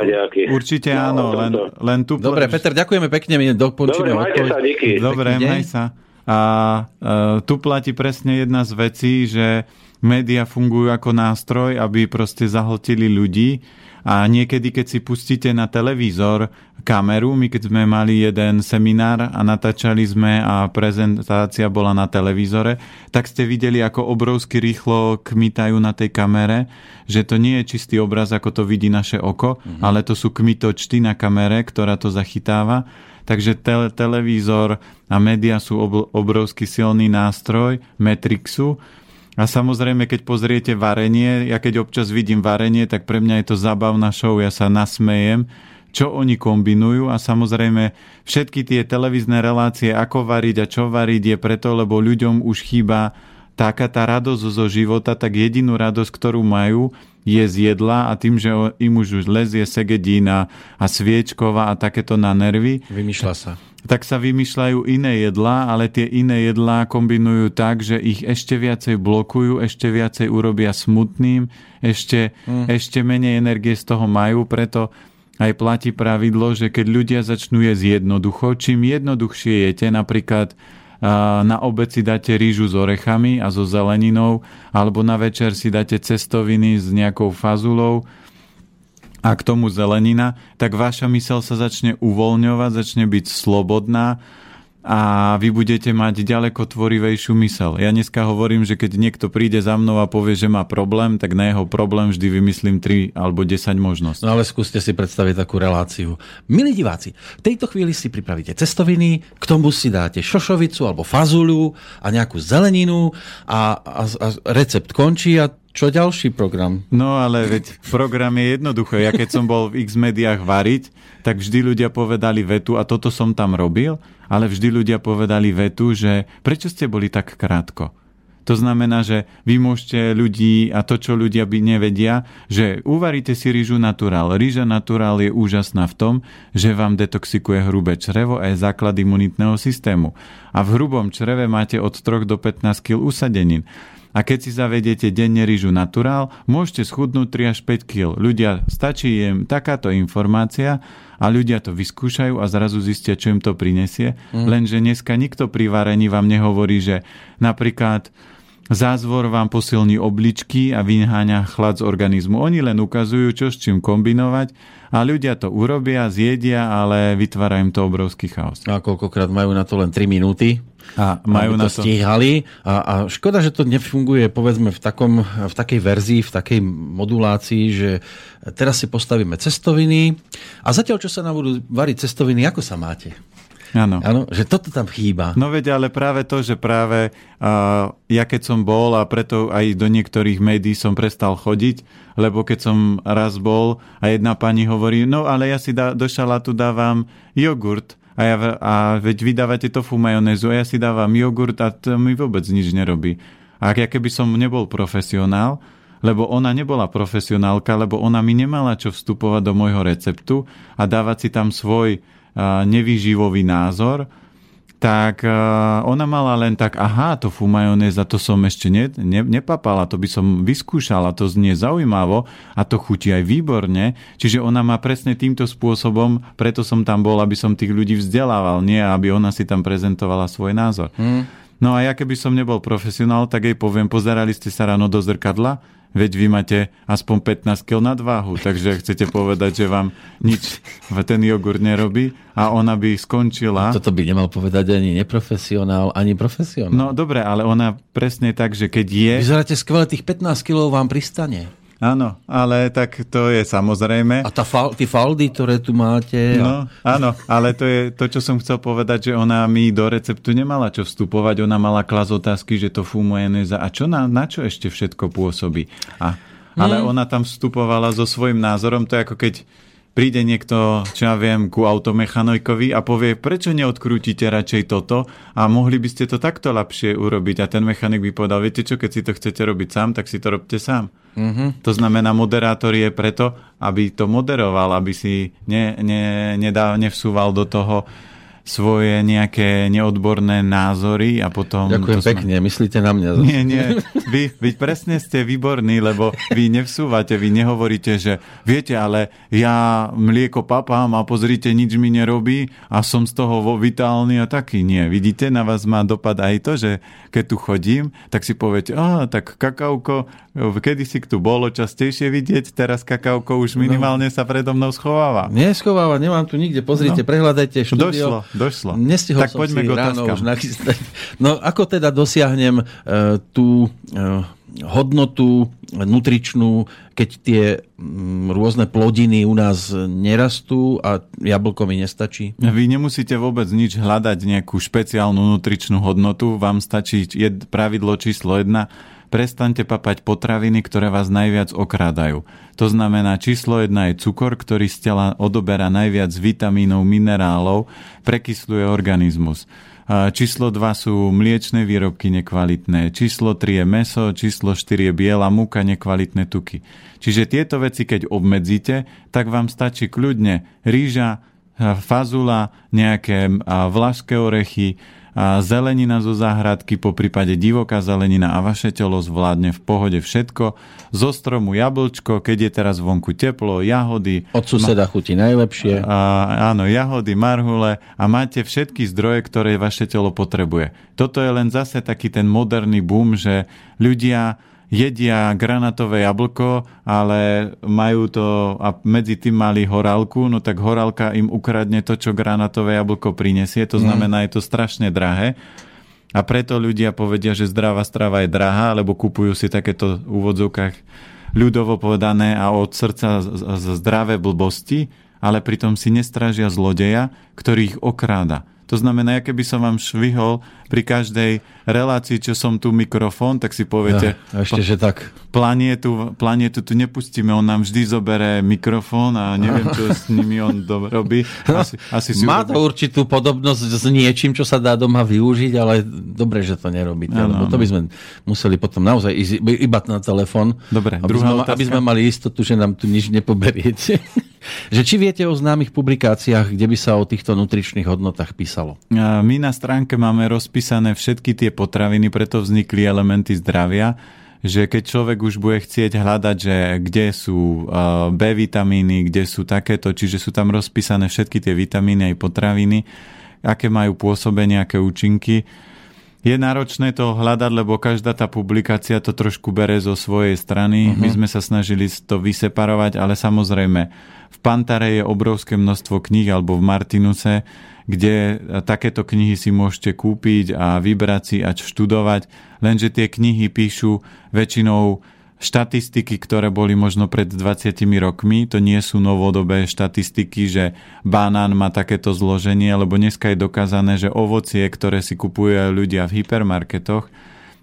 určite no, áno, len, len tu... Dobre, Peter, ďakujeme pekne, my dopočíme Dobre, sa, díky. Dobre, maj sa. A uh, tu platí presne jedna z vecí, že média fungujú ako nástroj, aby proste zahltili ľudí a niekedy, keď si pustíte na televízor kameru, my keď sme mali jeden seminár a natáčali sme a prezentácia bola na televízore, tak ste videli, ako obrovsky rýchlo kmitajú na tej kamere, že to nie je čistý obraz, ako to vidí naše oko, mm-hmm. ale to sú kmitočty na kamere, ktorá to zachytáva. Takže tele, televízor a média sú ob, obrovský silný nástroj Matrixu, a samozrejme, keď pozriete varenie, ja keď občas vidím varenie, tak pre mňa je to zabavná show, ja sa nasmejem, čo oni kombinujú a samozrejme všetky tie televízne relácie, ako variť a čo variť je preto, lebo ľuďom už chýba taká tá radosť zo života, tak jedinú radosť, ktorú majú, je z jedla a tým, že im už lezie segedína a sviečková a takéto na nervy. Vymýšľa sa. Tak sa vymýšľajú iné jedlá, ale tie iné jedlá kombinujú tak, že ich ešte viacej blokujú, ešte viacej urobia smutným, ešte, hmm. ešte menej energie z toho majú, preto aj platí pravidlo, že keď ľudia začnú jesť jednoducho, čím jednoduchšie jete, napríklad na obed si dáte rýžu s orechami a so zeleninou, alebo na večer si dáte cestoviny s nejakou fazulou a k tomu zelenina, tak vaša mysel sa začne uvoľňovať, začne byť slobodná a vy budete mať ďaleko tvorivejšiu mysel. Ja dneska hovorím, že keď niekto príde za mnou a povie, že má problém, tak na jeho problém vždy vymyslím 3 alebo 10 možností. No ale skúste si predstaviť takú reláciu. Milí diváci, v tejto chvíli si pripravíte cestoviny, k tomu si dáte šošovicu alebo fazulu a nejakú zeleninu a, a, a recept končí a čo ďalší program? No ale veď program je jednoduché. Ja keď som bol v X médiách variť, tak vždy ľudia povedali vetu a toto som tam robil, ale vždy ľudia povedali vetu, že prečo ste boli tak krátko? To znamená, že vy môžete ľudí a to, čo ľudia by nevedia, že uvaríte si rýžu naturál. Rýža naturál je úžasná v tom, že vám detoxikuje hrubé črevo a je základ imunitného systému. A v hrubom čreve máte od 3 do 15 kg usadenín. A keď si zavediete denne rýžu naturál, môžete schudnúť 3 až 5 kg. Ľudia, stačí im takáto informácia a ľudia to vyskúšajú a zrazu zistia, čo im to prinesie. Mm. Lenže dneska nikto pri varení vám nehovorí, že napríklad Zázvor vám posilní obličky a vyháňa chlad z organizmu. Oni len ukazujú, čo s čím kombinovať a ľudia to urobia, zjedia, ale vytvára im to obrovský chaos. A koľkokrát majú na to len 3 minúty a majú na to, stíhali. A, a škoda, že to nefunguje povedzme v, takom, v takej verzii, v takej modulácii, že teraz si postavíme cestoviny a zatiaľ, čo sa nám budú variť cestoviny, ako sa máte? Áno. Áno, že toto tam chýba. No veď, ale práve to, že práve uh, ja keď som bol a preto aj do niektorých médií som prestal chodiť, lebo keď som raz bol a jedna pani hovorí, no ale ja si da, do šalátu dávam jogurt, a, ja, a veď vydávate tofu majonézu a ja si dávam jogurt a to mi vôbec nič nerobí. A ja keby som nebol profesionál, lebo ona nebola profesionálka, lebo ona mi nemala čo vstupovať do môjho receptu a dávať si tam svoj nevýživový názor, tak ona mala len tak, aha, tofu majonéza, to som ešte ne, ne, nepapala, to by som vyskúšala, to znie zaujímavo a to chutí aj výborne. Čiže ona má presne týmto spôsobom, preto som tam bol, aby som tých ľudí vzdelával, nie aby ona si tam prezentovala svoj názor. Hmm. No a ja keby som nebol profesionál, tak jej poviem, pozerali ste sa ráno do zrkadla, veď vy máte aspoň 15 kg nadváhu, takže chcete povedať, že vám nič ten jogurt nerobí a ona by skončila. Toto by nemal povedať ani neprofesionál, ani profesionál. No dobre, ale ona presne tak, že keď je... Vyzeráte skvelé, tých 15 kg vám pristane. Áno, ale tak to je samozrejme. A tá fal, tí faldy, ktoré tu máte. No, áno, ale to je to, čo som chcel povedať, že ona mi do receptu nemala čo vstupovať, ona mala klas otázky, že to fumuje neza. A čo na, na čo ešte všetko pôsobí? A, ale hmm. ona tam vstupovala so svojím názorom, to je ako keď príde niekto, čo ja viem, ku automechanojkovi a povie, prečo neodkrútite radšej toto a mohli by ste to takto lepšie urobiť. A ten mechanik by povedal, viete čo, keď si to chcete robiť sám, tak si to robte sám. Mm-hmm. To znamená, moderátor je preto, aby to moderoval, aby si ne, ne, nedá, nevsúval do toho svoje nejaké neodborné názory a potom... Ďakujem pekne, sme... myslíte na mňa. Zase. Nie, nie, vy, vy presne ste výborní, lebo vy nevsúvate, vy nehovoríte, že viete, ale ja mlieko papám a pozrite, nič mi nerobí a som z toho vitálny a taký. Nie, vidíte, na vás má dopad aj to, že keď tu chodím, tak si poviete, a tak kakauko, kedy si tu bolo častejšie vidieť, teraz kakauko už minimálne sa predo mnou schováva. Neschováva, nemám tu nikde, pozrite, no. prehľadajte štúdio. Došlo, došlo. Nestihol tak som poďme si ráno už nachystať. No ako teda dosiahnem uh, tú uh, hodnotu nutričnú, keď tie mm, rôzne plodiny u nás nerastú a jablko mi nestačí? Vy nemusíte vôbec nič hľadať, nejakú špeciálnu nutričnú hodnotu. Vám stačí pravidlo číslo 1 prestaňte papať potraviny, ktoré vás najviac okrádajú. To znamená, číslo jedna je cukor, ktorý z tela odoberá najviac vitamínov, minerálov, prekysluje organizmus. Číslo 2 sú mliečne výrobky nekvalitné, číslo 3 je meso, číslo 4 je biela múka, nekvalitné tuky. Čiže tieto veci, keď obmedzíte, tak vám stačí kľudne rýža, fazula, nejaké vlašské orechy, zelenina zo záhradky, po prípade divoká zelenina a vaše telo zvládne v pohode všetko. Zo stromu jablčko, keď je teraz vonku teplo, jahody. Od suseda ma- chutí najlepšie. A, áno, jahody, marhule a máte všetky zdroje, ktoré vaše telo potrebuje. Toto je len zase taký ten moderný boom, že ľudia jedia granatové jablko, ale majú to a medzi tým mali horálku, no tak horálka im ukradne to, čo granatové jablko prinesie, to mhm. znamená, je to strašne drahé. A preto ľudia povedia, že zdravá strava je drahá, lebo kupujú si takéto v úvodzovkách ľudovo povedané a od srdca zdravé blbosti, ale pritom si nestražia zlodeja, ktorý ich okráda. To znamená, ja keby som vám švihol pri každej relácii, čo som tu mikrofón, tak si poviete, ja, ešte, že tak. Planietu, planietu tu nepustíme, on nám vždy zobere mikrofón a neviem, čo s nimi on do, robí. Asi, asi si Má to určitú podobnosť s niečím, čo sa dá doma využiť, ale dobre, že to nerobíte, ano, lebo to by sme museli potom naozaj ísť iba na telefón, Dobre, aby, sme, aby sme mali istotu, že nám tu nič nepoberiete. [LAUGHS] že či viete o známych publikáciách, kde by sa o týchto nutričných hodnotách písalo? My na stránke máme rozpísané všetky tie potraviny, preto vznikli elementy zdravia že keď človek už bude chcieť hľadať, že kde sú B vitamíny, kde sú takéto, čiže sú tam rozpísané všetky tie vitamíny aj potraviny, aké majú pôsobenie, aké účinky. Je náročné to hľadať, lebo každá tá publikácia to trošku bere zo svojej strany. Uh-huh. My sme sa snažili to vyseparovať, ale samozrejme v Pantare je obrovské množstvo kníh alebo v Martinuse, kde takéto knihy si môžete kúpiť a vybrať si a študovať, lenže tie knihy píšu väčšinou štatistiky, ktoré boli možno pred 20 rokmi, to nie sú novodobé štatistiky, že banán má takéto zloženie, lebo dneska je dokázané, že ovocie, ktoré si kupujú ľudia v hypermarketoch,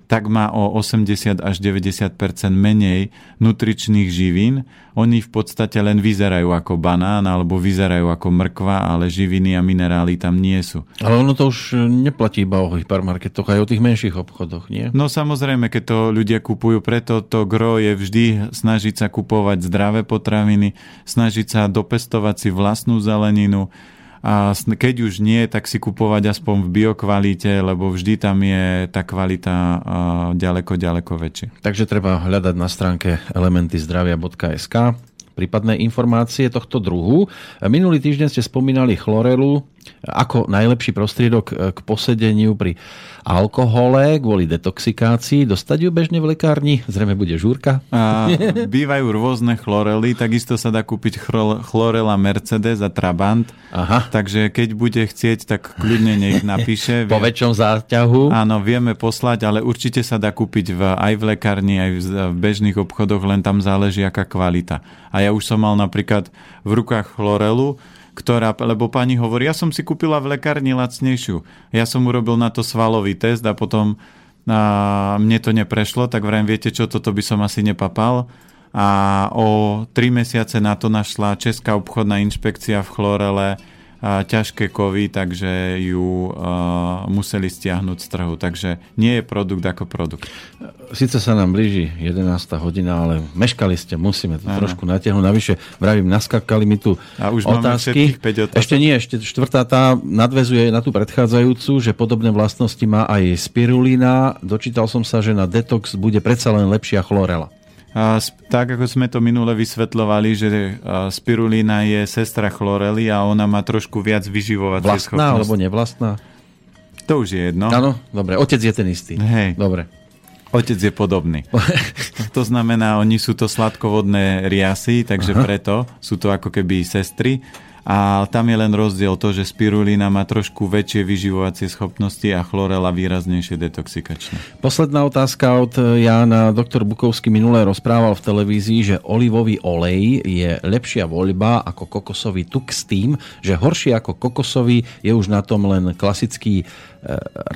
tak má o 80 až 90% menej nutričných živín. Oni v podstate len vyzerajú ako banán alebo vyzerajú ako mrkva, ale živiny a minerály tam nie sú. Ale ono to už neplatí iba o hypermarketoch, aj o tých menších obchodoch, nie? No samozrejme, keď to ľudia kupujú, preto to gro je vždy snažiť sa kupovať zdravé potraviny, snažiť sa dopestovať si vlastnú zeleninu, a keď už nie, tak si kupovať aspoň v biokvalite, lebo vždy tam je tá kvalita ďaleko, ďaleko väčšia. Takže treba hľadať na stránke elementyzdravia.sk prípadné informácie tohto druhu. Minulý týždeň ste spomínali chlorelu ako najlepší prostriedok k posedeniu pri alkohole kvôli detoxikácii. Dostať ju bežne v lekárni? Zrejme bude žúrka. A [LAUGHS] bývajú rôzne chlorely, takisto sa dá kúpiť chlorela Mercedes a Trabant. Aha. Takže keď bude chcieť, tak kľudne nech napíše. [LAUGHS] po väčšom záťahu. Áno, vieme poslať, ale určite sa dá kúpiť v, aj v lekárni, aj v, v bežných obchodoch, len tam záleží, aká kvalita. A ja už som mal napríklad v rukách chlorelu, ktorá, lebo pani hovorí, ja som si kúpila v lekárni lacnejšiu. Ja som urobil na to svalový test a potom a mne to neprešlo, tak vrajím, viete čo, toto by som asi nepapal. A o tri mesiace na to našla Česká obchodná inšpekcia v Chlorele ťažké kovy, takže ju uh, museli stiahnuť z trhu. Takže nie je produkt ako produkt. Sice sa nám blíži 11. hodina, ale meškali ste, musíme to ano. trošku natiahnuť. Navyše, vravím, naskakali mi tu A už otázky. Máme 5 otázky. Ešte nie, ešte štvrtá tá nadvezuje na tú predchádzajúcu, že podobné vlastnosti má aj spirulina. Dočítal som sa, že na detox bude predsa len lepšia chlorela. Tak ako sme to minule vysvetľovali, že spirulína je sestra chlorely a ona má trošku viac vyživovacie Vlastná schopnosti. alebo nevlastná? To už je jedno. Áno, dobre. Otec je ten istý. Hej. Dobre. Otec je podobný. [LAUGHS] to znamená, oni sú to sladkovodné riasy, takže Aha. preto sú to ako keby sestry a tam je len rozdiel to, že spirulína má trošku väčšie vyživovacie schopnosti a chlorela výraznejšie detoxikačné. Posledná otázka od Jana. Doktor Bukovský minulé rozprával v televízii, že olivový olej je lepšia voľba ako kokosový tuk s tým, že horšie ako kokosový je už na tom len klasický e,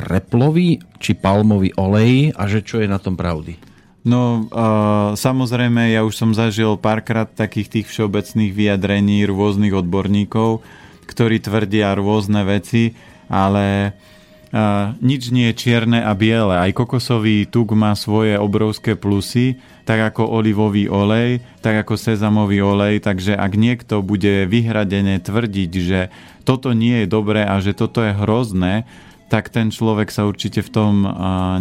replový či palmový olej a že čo je na tom pravdy? No, uh, samozrejme, ja už som zažil párkrát takých tých všeobecných vyjadrení rôznych odborníkov, ktorí tvrdia rôzne veci, ale a nič nie je čierne a biele. Aj kokosový tuk má svoje obrovské plusy, tak ako olivový olej, tak ako sezamový olej, takže ak niekto bude vyhradene tvrdiť, že toto nie je dobré a že toto je hrozné, tak ten človek sa určite v tom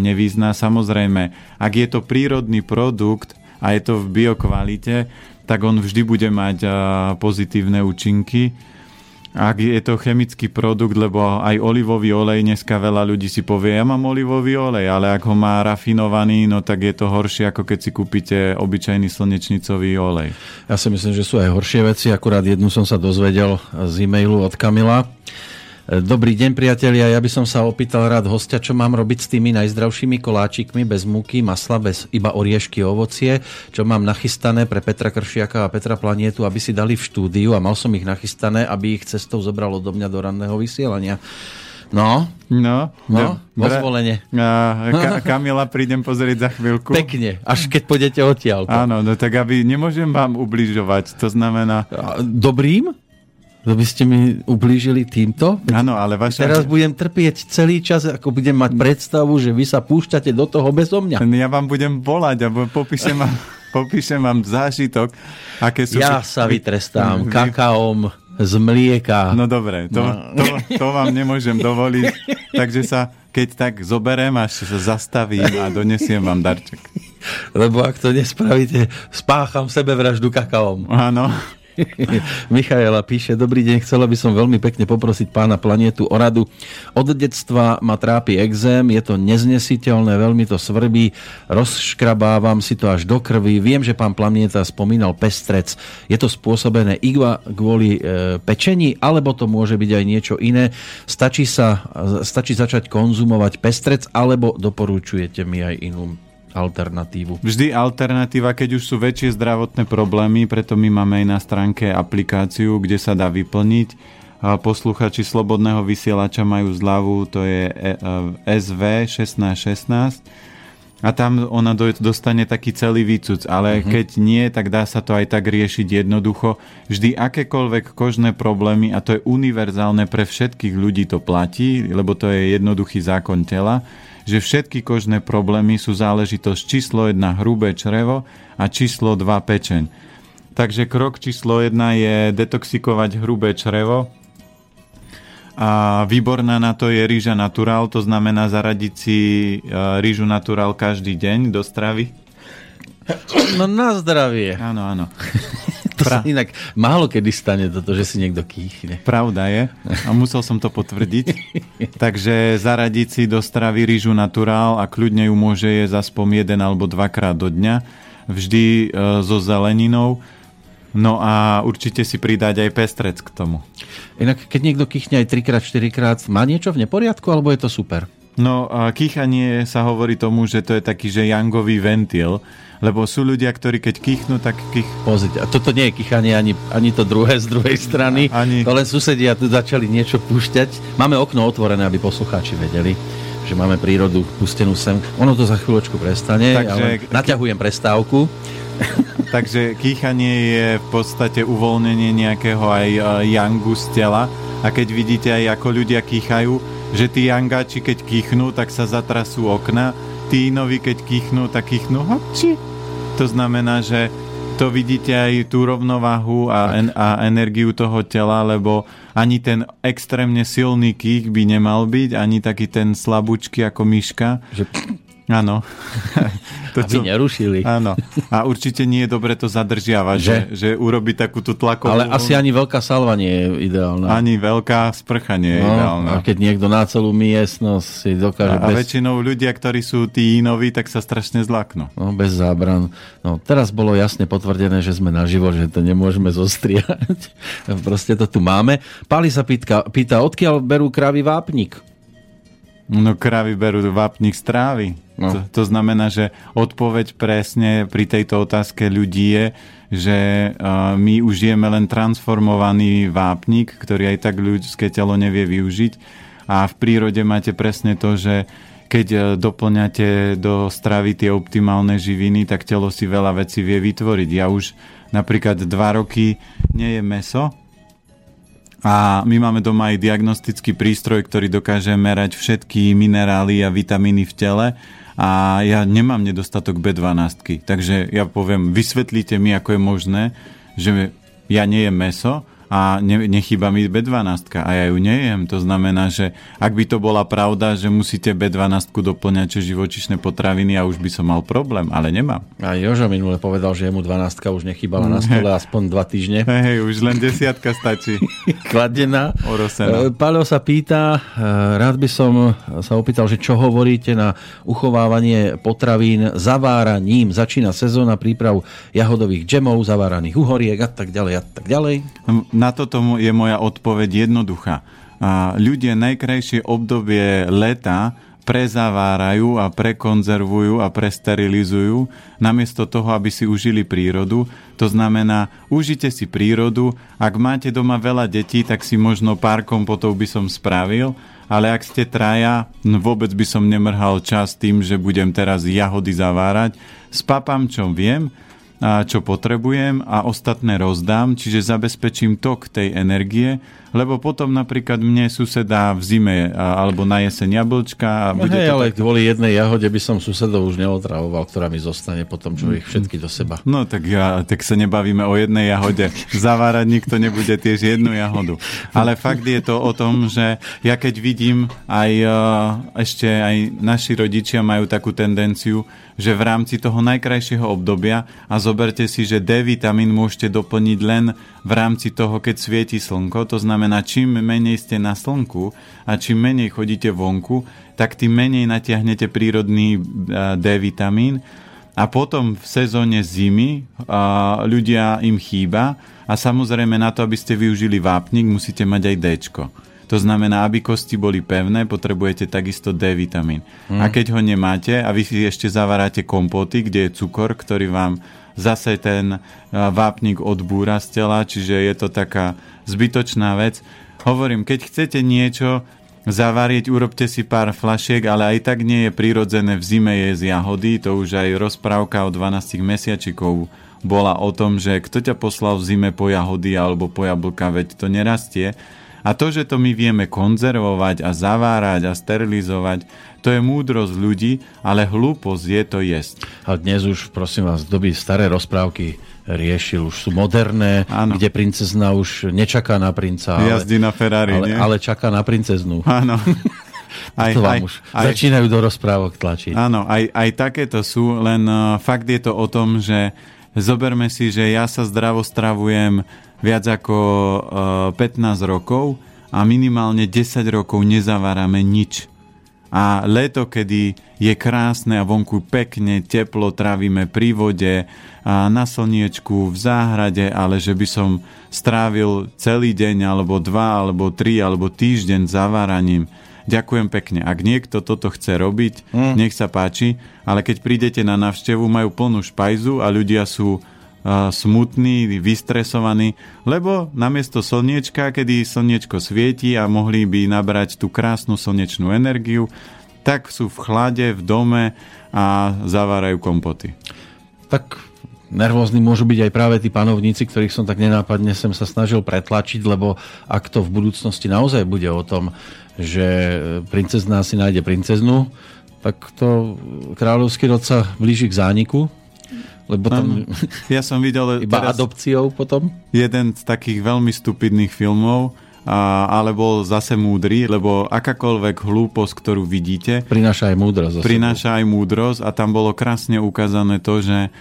nevyzná. Samozrejme, ak je to prírodný produkt a je to v biokvalite, tak on vždy bude mať pozitívne účinky ak je to chemický produkt, lebo aj olivový olej, dneska veľa ľudí si povie, ja mám olivový olej, ale ak ho má rafinovaný, no tak je to horšie, ako keď si kúpite obyčajný slnečnicový olej. Ja si myslím, že sú aj horšie veci, akurát jednu som sa dozvedel z e-mailu od Kamila. Dobrý deň, priatelia. Ja by som sa opýtal rád hostia, čo mám robiť s tými najzdravšími koláčikmi bez múky, masla, bez iba oriešky, ovocie, čo mám nachystané pre Petra Kršiaka a Petra Planietu, aby si dali v štúdiu a mal som ich nachystané, aby ich cestou zobralo do mňa do ranného vysielania. No, no, no, zvolenie. Ka- Kamila prídem pozrieť za chvíľku. Pekne, až keď pôjdete odtiaľ. Áno, no tak aby nemôžem vám ubližovať, to znamená... Dobrým? To by ste mi ublížili týmto? Áno, ale vaša... Teraz budem trpieť celý čas, ako budem mať predstavu, že vy sa púšťate do toho bezo mňa. Ja vám budem volať a popíšem vám, [LAUGHS] popíšem vám zážitok. Aké sú... Ja sa vytrestám kakaom z mlieka. No dobre, to, no. To, to vám nemôžem dovoliť, takže sa keď tak zoberiem, až sa zastavím a donesiem vám darček. Lebo ak to nespravíte, spácham sebevraždu kakaom. Áno. [LAUGHS] Michaela píše, dobrý deň, chcela by som veľmi pekne poprosiť pána Planetu o radu. Od detstva ma trápi exém, je to neznesiteľné, veľmi to svrbí, rozškrabávam si to až do krvi. Viem, že pán Planeta spomínal pestrec. Je to spôsobené iba kvôli e, pečení, alebo to môže byť aj niečo iné. Stačí, sa, stačí začať konzumovať pestrec, alebo doporučujete mi aj inú alternatívu. Vždy alternatíva, keď už sú väčšie zdravotné problémy, preto my máme aj na stránke aplikáciu, kde sa dá vyplniť. Posluchači Slobodného vysielača majú zľavu, to je SV 1616 a tam ona dostane taký celý výcuc, ale uh-huh. keď nie, tak dá sa to aj tak riešiť jednoducho. Vždy akékoľvek kožné problémy, a to je univerzálne pre všetkých ľudí to platí, lebo to je jednoduchý zákon tela, že všetky kožné problémy sú záležitosť číslo 1 hrubé črevo a číslo 2 pečeň. Takže krok číslo 1 je detoxikovať hrubé črevo, a výborná na to je rýža naturál, to znamená zaradiť si e, rýžu naturál každý deň do stravy. No na zdravie. Áno, áno. [LAUGHS] To pra... sa inak málo kedy stane toto, že si niekto kýchne. Pravda je a musel som to potvrdiť. [LAUGHS] Takže zaradiť si do stravy rýžu naturál a kľudne ju môže jesť aspoň jeden alebo dvakrát do dňa. Vždy e, so zeleninou. No a určite si pridať aj pestrec k tomu. Inak, keď niekto kýchne aj 3 4 krát, má niečo v neporiadku, alebo je to super? No, kýchanie sa hovorí tomu, že to je taký, že jangový ventil, lebo sú ľudia, ktorí keď kýchnú, tak kých... Pozrite, a toto nie je kýchanie ani, ani to druhé z druhej strany. Ani... To len susedia tu začali niečo púšťať. Máme okno otvorené, aby poslucháči vedeli že máme prírodu pustenú sem. Ono to za chvíľočku prestane, Takže... ale naťahujem prestávku. Takže kýchanie je v podstate uvoľnenie nejakého aj jangu z tela a keď vidíte aj ako ľudia kýchajú, že tí jangáči keď kýchnú, tak sa zatrasú okna, tí noví keď kýchnú, tak kýchnú hopči to znamená, že to vidíte aj tú rovnováhu a, en, a energiu toho tela, lebo ani ten extrémne silný kých by nemal byť, ani taký ten slabúčky ako myška. Že Áno. [LAUGHS] to, Aby čo... nerušili. Áno. A určite nie je dobre to zadržiavať, že, že, že urobi takú tú tlakovú... Ale asi ani veľká salva nie je ideálna. Ani veľká sprcha nie je no, ideálna. A keď niekto na celú miestnosť si dokáže... A, bez... a väčšinou ľudia, ktorí sú tí inoví, tak sa strašne zlaknú. No, bez zábran. No, teraz bolo jasne potvrdené, že sme naživo, že to nemôžeme zostriať. [LAUGHS] Proste to tu máme. Pali sa pýta, pýta odkiaľ berú kravy vápnik? No kravy berú vápnik z trávy. No. To, to znamená, že odpoveď presne pri tejto otázke ľudí je, že uh, my už žijeme len transformovaný vápnik, ktorý aj tak ľudské telo nevie využiť. A v prírode máte presne to, že keď uh, doplňate do stravy tie optimálne živiny, tak telo si veľa vecí vie vytvoriť. Ja už napríklad dva roky nejem meso, A my máme doma aj diagnostický prístroj, ktorý dokáže merať všetky minerály a vitamíny v tele a ja nemám nedostatok B12. Takže ja poviem, vysvetlíte mi, ako je možné, že ja nie jem meso, a ne, nechýba mi B12 a ja ju nejem. To znamená, že ak by to bola pravda, že musíte B12 doplňať živočišné potraviny a už by som mal problém, ale nemám. A Jožo minule povedal, že jemu 12 už nechýbala na stole [LAUGHS] aspoň dva týždne. Hej, už len desiatka stačí. [LAUGHS] Kladená. Orosená. E, Paľo sa pýta, e, rád by som sa opýtal, že čo hovoríte na uchovávanie potravín zaváraním. Začína sezóna príprav jahodových džemov, zaváraných uhoriek a tak ďalej a tak ďalej na toto je moja odpoveď jednoduchá. Ľudia najkrajšie obdobie leta prezavárajú a prekonzervujú a presterilizujú, namiesto toho, aby si užili prírodu. To znamená, užite si prírodu. Ak máte doma veľa detí, tak si možno pár kompotov by som spravil, ale ak ste traja, vôbec by som nemrhal čas tým, že budem teraz jahody zavárať. Spapám, čo viem, čo potrebujem a ostatné rozdám, čiže zabezpečím tok tej energie, lebo potom napríklad mne suseda v zime alebo na jeseň jablčka. A no bude hej, to ale tak... kvôli jednej jahode by som susedov už neotravoval, ktorá mi zostane potom, čo ich všetky do seba. No tak, ja, tak sa nebavíme o jednej jahode. Zavárať nikto nebude tiež jednu jahodu. Ale fakt je to o tom, že ja keď vidím aj ešte aj naši rodičia majú takú tendenciu, že v rámci toho najkrajšieho obdobia a zoberte si, že D vitamín môžete doplniť len v rámci toho, keď svieti slnko. To znamená, čím menej ste na slnku a čím menej chodíte vonku, tak tým menej natiahnete prírodný D vitamín a potom v sezóne zimy ľudia im chýba a samozrejme na to, aby ste využili vápnik, musíte mať aj D. To znamená, aby kosti boli pevné, potrebujete takisto D vitamín. Hmm. A keď ho nemáte a vy si ešte zavaráte kompoty, kde je cukor, ktorý vám zase ten vápnik odbúra z tela, čiže je to taká zbytočná vec. Hovorím, keď chcete niečo zavariť, urobte si pár flašiek, ale aj tak nie je prirodzené v zime jesť jahody. To už aj rozprávka o 12 mesiačikov bola o tom, že kto ťa poslal v zime po jahody alebo po jablka, veď to nerastie. A to, že to my vieme konzervovať a zavárať a sterilizovať, to je múdrosť ľudí, ale hlúposť je to jesť. A dnes už, prosím vás, doby staré rozprávky riešil, už sú moderné, ano. kde princezna už nečaká na princa, ale, Jazdí na Ferrari, ale, ale čaká na princeznú. Áno. [LAUGHS] Aj, to vám aj, už aj, začínajú do rozprávok tlačiť. Áno, aj, aj takéto sú, len uh, fakt je to o tom, že zoberme si, že ja sa zdravo stravujem viac ako uh, eh, 15 rokov a minimálne 10 rokov nezavárame nič. A leto, kedy je krásne a vonku pekne, teplo, trávime pri vode, a na slniečku, v záhrade, ale že by som strávil celý deň, alebo dva, alebo tri, alebo týždeň zaváraním. Ďakujem pekne. Ak niekto toto chce robiť, mm. nech sa páči, ale keď prídete na návštevu, majú plnú špajzu a ľudia sú smutní, vystresovaní, lebo namiesto slniečka, kedy slniečko svieti a mohli by nabrať tú krásnu slnečnú energiu, tak sú v chlade, v dome a zavárajú kompoty. Tak nervózni môžu byť aj práve tí panovníci, ktorých som tak nenápadne sem sa snažil pretlačiť, lebo ak to v budúcnosti naozaj bude o tom, že princezná si nájde princeznu, tak to kráľovský rod sa blíži k zániku lebo tam... [LAUGHS] Ja som videl... Iba adopciou potom? Jeden z takých veľmi stupidných filmov, a, ale bol zase múdry, lebo akákoľvek hlúposť, ktorú vidíte... Prináša aj múdrosť. Prináša aj múdrosť a tam bolo krásne ukázané to, že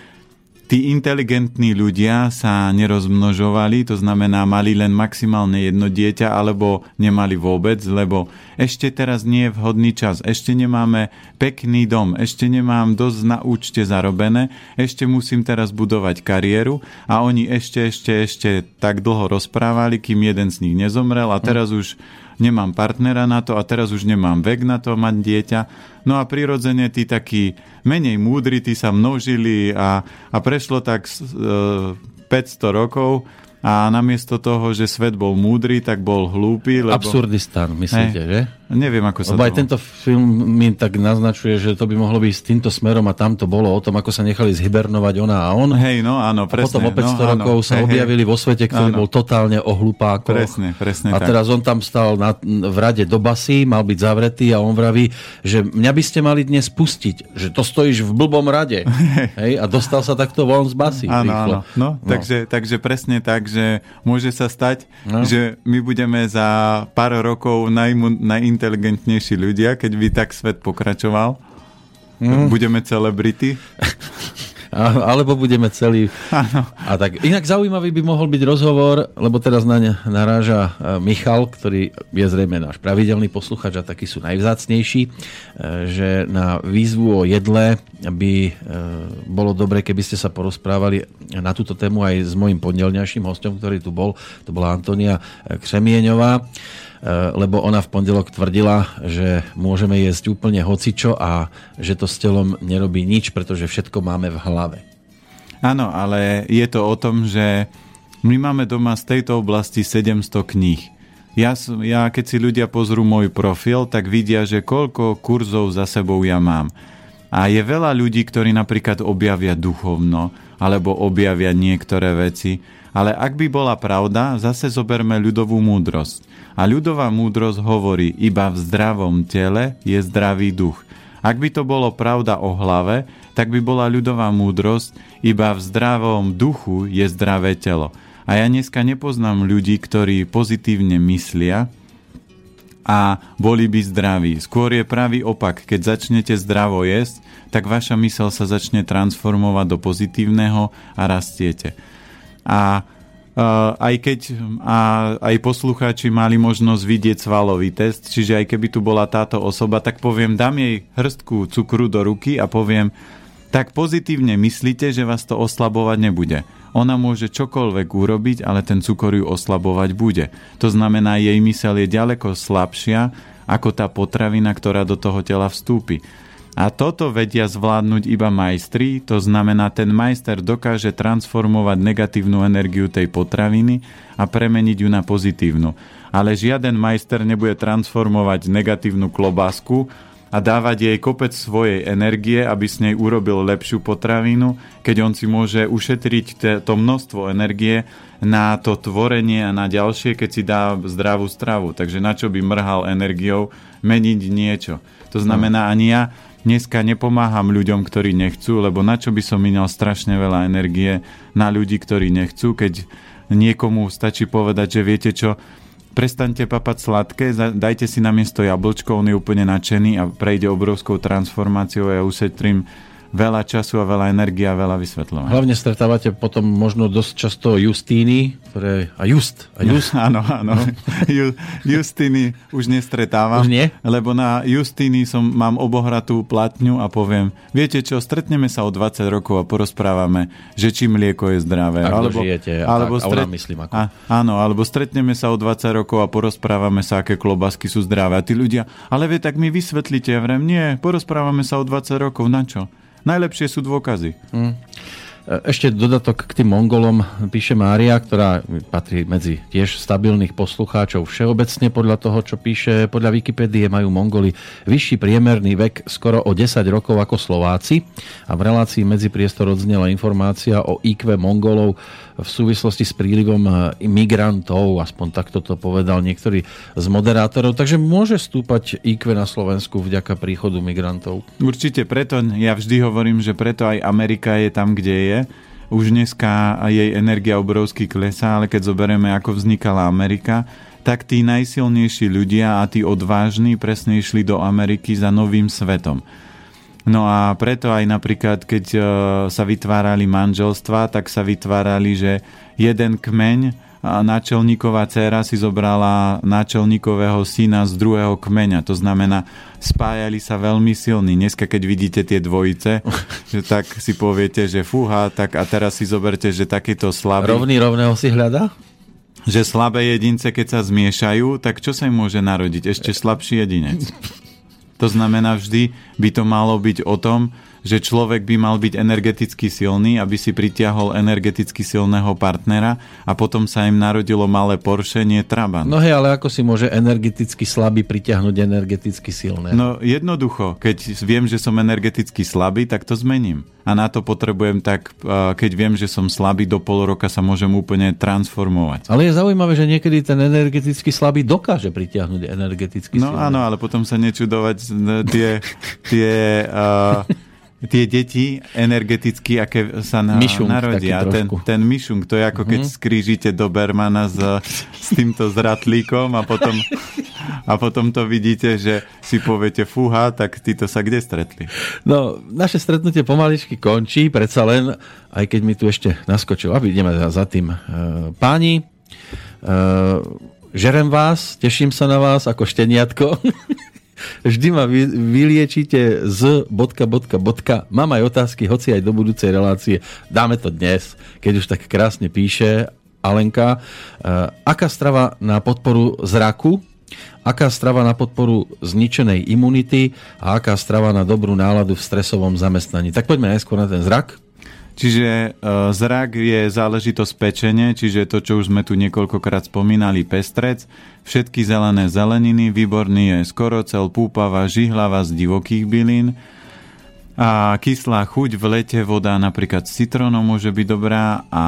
tí inteligentní ľudia sa nerozmnožovali, to znamená mali len maximálne jedno dieťa alebo nemali vôbec, lebo ešte teraz nie je vhodný čas, ešte nemáme pekný dom, ešte nemám dosť na účte zarobené, ešte musím teraz budovať kariéru a oni ešte, ešte, ešte tak dlho rozprávali, kým jeden z nich nezomrel a teraz už nemám partnera na to a teraz už nemám vek na to mať dieťa. No a prirodzene tí takí menej múdri, tí sa množili a, a prešlo tak e, 500 rokov a namiesto toho, že svet bol múdry, tak bol hlúpy. Lebo... Absurdistán, myslíte, hej? že? Neviem, ako sa Lebo to... aj tento film mi tak naznačuje, že to by mohlo byť s týmto smerom a tam to bolo o tom, ako sa nechali zhybernovať ona a on. Hej, no áno, a presne. potom o 500 no, rokov áno, sa hej, objavili hej. vo svete, ktorý Áno. bol totálne o hlupákoch. Presne, presne A tak. teraz on tam stal na, v rade do basy, mal byť zavretý a on vraví, že mňa by ste mali dnes pustiť, že to stojíš v blbom rade. Hej, a dostal sa takto von z basy. Áno, rýchlo. áno. No, no. Takže, takže presne tak, že môže sa stať, No. že my budeme za pár rokov najmu, najinteligentnejší ľudia, keď by tak svet pokračoval. Mm. Budeme celebrity. Alebo budeme celí. Áno. A tak inak zaujímavý by mohol byť rozhovor, lebo teraz na ne naráža e, Michal, ktorý je zrejme náš pravidelný posluchač a takí sú najvzácnejší, e, že na výzvu o jedle by e, bolo dobre, keby ste sa porozprávali na túto tému aj s mojim pondelňajším hostom, ktorý tu bol. To bola Antonia Křemieňová lebo ona v pondelok tvrdila, že môžeme jesť úplne hocičo a že to s telom nerobí nič, pretože všetko máme v hlave. Áno, ale je to o tom, že my máme doma z tejto oblasti 700 kníh. Ja, ja, keď si ľudia pozrú môj profil, tak vidia, že koľko kurzov za sebou ja mám. A je veľa ľudí, ktorí napríklad objavia duchovno, alebo objavia niektoré veci. Ale ak by bola pravda, zase zoberme ľudovú múdrosť. A ľudová múdrosť hovorí, iba v zdravom tele je zdravý duch. Ak by to bolo pravda o hlave, tak by bola ľudová múdrosť, iba v zdravom duchu je zdravé telo. A ja dneska nepoznám ľudí, ktorí pozitívne myslia a boli by zdraví. Skôr je pravý opak. Keď začnete zdravo jesť, tak vaša mysel sa začne transformovať do pozitívneho a rastiete. A aj keď a aj poslucháči mali možnosť vidieť svalový test, čiže aj keby tu bola táto osoba, tak poviem, dám jej hrstku cukru do ruky a poviem, tak pozitívne myslíte, že vás to oslabovať nebude. Ona môže čokoľvek urobiť, ale ten cukor ju oslabovať bude. To znamená, jej mysel je ďaleko slabšia ako tá potravina, ktorá do toho tela vstúpi. A toto vedia zvládnuť iba majstri, to znamená, ten majster dokáže transformovať negatívnu energiu tej potraviny a premeniť ju na pozitívnu. Ale žiaden majster nebude transformovať negatívnu klobásku a dávať jej kopec svojej energie, aby s nej urobil lepšiu potravinu, keď on si môže ušetriť to množstvo energie na to tvorenie a na ďalšie, keď si dá zdravú stravu. Takže na čo by mrhal energiou meniť niečo. To znamená, ani ja dneska nepomáham ľuďom, ktorí nechcú, lebo na čo by som minal strašne veľa energie na ľudí, ktorí nechcú, keď niekomu stačí povedať, že viete čo, prestaňte papať sladké, dajte si na miesto jablčko, on je úplne nadšený a prejde obrovskou transformáciou a ja ušetrím veľa času a veľa energie a veľa vysvetľovania. Hlavne stretávate potom možno dosť často Justíny, ktoré... A Just. A Just. [LAUGHS] Áno, áno. Ju, Justiny už nestretávam. Už nie? Lebo na Justiny som, mám obohratú platňu a poviem, viete čo, stretneme sa o 20 rokov a porozprávame, že či mlieko je zdravé. Ako žijete a tak, a myslím ako. A, áno, alebo stretneme sa o 20 rokov a porozprávame sa, aké klobásky sú zdravé. A tí ľudia, ale vie, tak mi vysvetlíte. Ja vrem, nie, porozprávame sa o 20 rokov, na čo? Najlepšie sú dôkazy. Ešte dodatok k tým Mongolom píše Mária, ktorá patrí medzi tiež stabilných poslucháčov všeobecne podľa toho, čo píše. Podľa Wikipédie majú Mongoli vyšší priemerný vek skoro o 10 rokov ako Slováci a v relácii medzi priestor odznela informácia o IQ Mongolov v súvislosti s prílivom migrantov, aspoň takto to povedal niektorý z moderátorov, takže môže stúpať IQ na Slovensku vďaka príchodu migrantov. Určite preto, ja vždy hovorím, že preto aj Amerika je tam, kde je. Už dneska jej energia obrovsky klesá, ale keď zoberieme, ako vznikala Amerika, tak tí najsilnejší ľudia a tí odvážni presne išli do Ameriky za novým svetom. No a preto aj napríklad, keď e, sa vytvárali manželstva, tak sa vytvárali, že jeden kmeň a náčelníková dcéra si zobrala náčelníkového syna z druhého kmeňa. To znamená, spájali sa veľmi silní. Dneska, keď vidíte tie dvojice, [LAUGHS] že tak si poviete, že fúha, tak a teraz si zoberte, že takýto slabý, Rovný rovného si hľada? že slabé jedince, keď sa zmiešajú, tak čo sa im môže narodiť? Ešte slabší jedinec. [LAUGHS] To znamená, vždy by to malo byť o tom, že človek by mal byť energeticky silný, aby si pritiahol energeticky silného partnera a potom sa im narodilo malé Porsche, nie Trabant. No hej, ale ako si môže energeticky slabý pritiahnuť energeticky silné? No jednoducho, keď viem, že som energeticky slabý, tak to zmením. A na to potrebujem tak, keď viem, že som slabý, do pol roka sa môžem úplne transformovať. Ale je zaujímavé, že niekedy ten energeticky slabý dokáže pritiahnuť energeticky No silné. áno, ale potom sa nečudovať tie, tie uh, [LAUGHS] tie deti energeticky, aké sa na, myšung narodia. Ten, ten myšung, to je ako keď mm-hmm. skrížite Dobermana s, s týmto zratlíkom a potom, a potom to vidíte, že si poviete fúha, tak títo sa kde stretli? No, naše stretnutie pomaličky končí, predsa len, aj keď mi tu ešte naskočil, aby ideme za tým. E, páni, e, žerem vás, teším sa na vás ako šteniatko. [LAUGHS] Vždy ma vy, vyliečite z bodka, bodka, bodka. Mám aj otázky, hoci aj do budúcej relácie. Dáme to dnes, keď už tak krásne píše Alenka. Uh, aká strava na podporu zraku? Aká strava na podporu zničenej imunity? A aká strava na dobrú náladu v stresovom zamestnaní? Tak poďme najskôr na ten zrak. Čiže uh, zrak je záležitosť pečenie, čiže to, čo už sme tu niekoľkokrát spomínali, pestrec, všetky zelené zeleniny, výborný je skorocel, púpava, žihlava z divokých bylín, a kyslá chuť v lete, voda napríklad s citrónom môže byť dobrá, a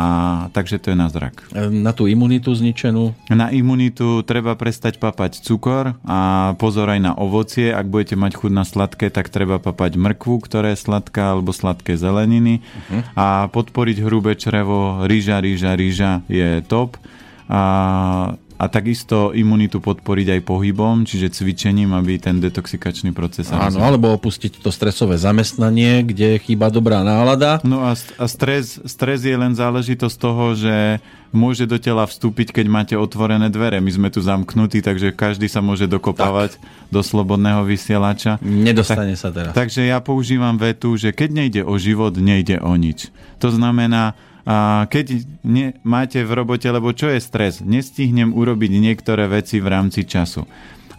takže to je na zrak. Na tú imunitu zničenú? Na imunitu treba prestať papať cukor a pozor aj na ovocie. Ak budete mať chuť na sladké, tak treba papať mrkvu, ktorá je sladká, alebo sladké zeleniny. Uh-huh. A podporiť hrubé črevo, rýža, rýža, rýža je top. A a takisto imunitu podporiť aj pohybom, čiže cvičením, aby ten detoxikačný proces Áno, alebo opustiť to stresové zamestnanie, kde chýba dobrá nálada. No a, a stres, stres je len záležitosť toho, že môže do tela vstúpiť, keď máte otvorené dvere. My sme tu zamknutí, takže každý sa môže dokopávať tak. do slobodného vysielača. Nedostane tak, sa teraz. Takže ja používam vetu, že keď nejde o život, nejde o nič. To znamená, a keď ne, máte v robote, lebo čo je stres? Nestihnem urobiť niektoré veci v rámci času.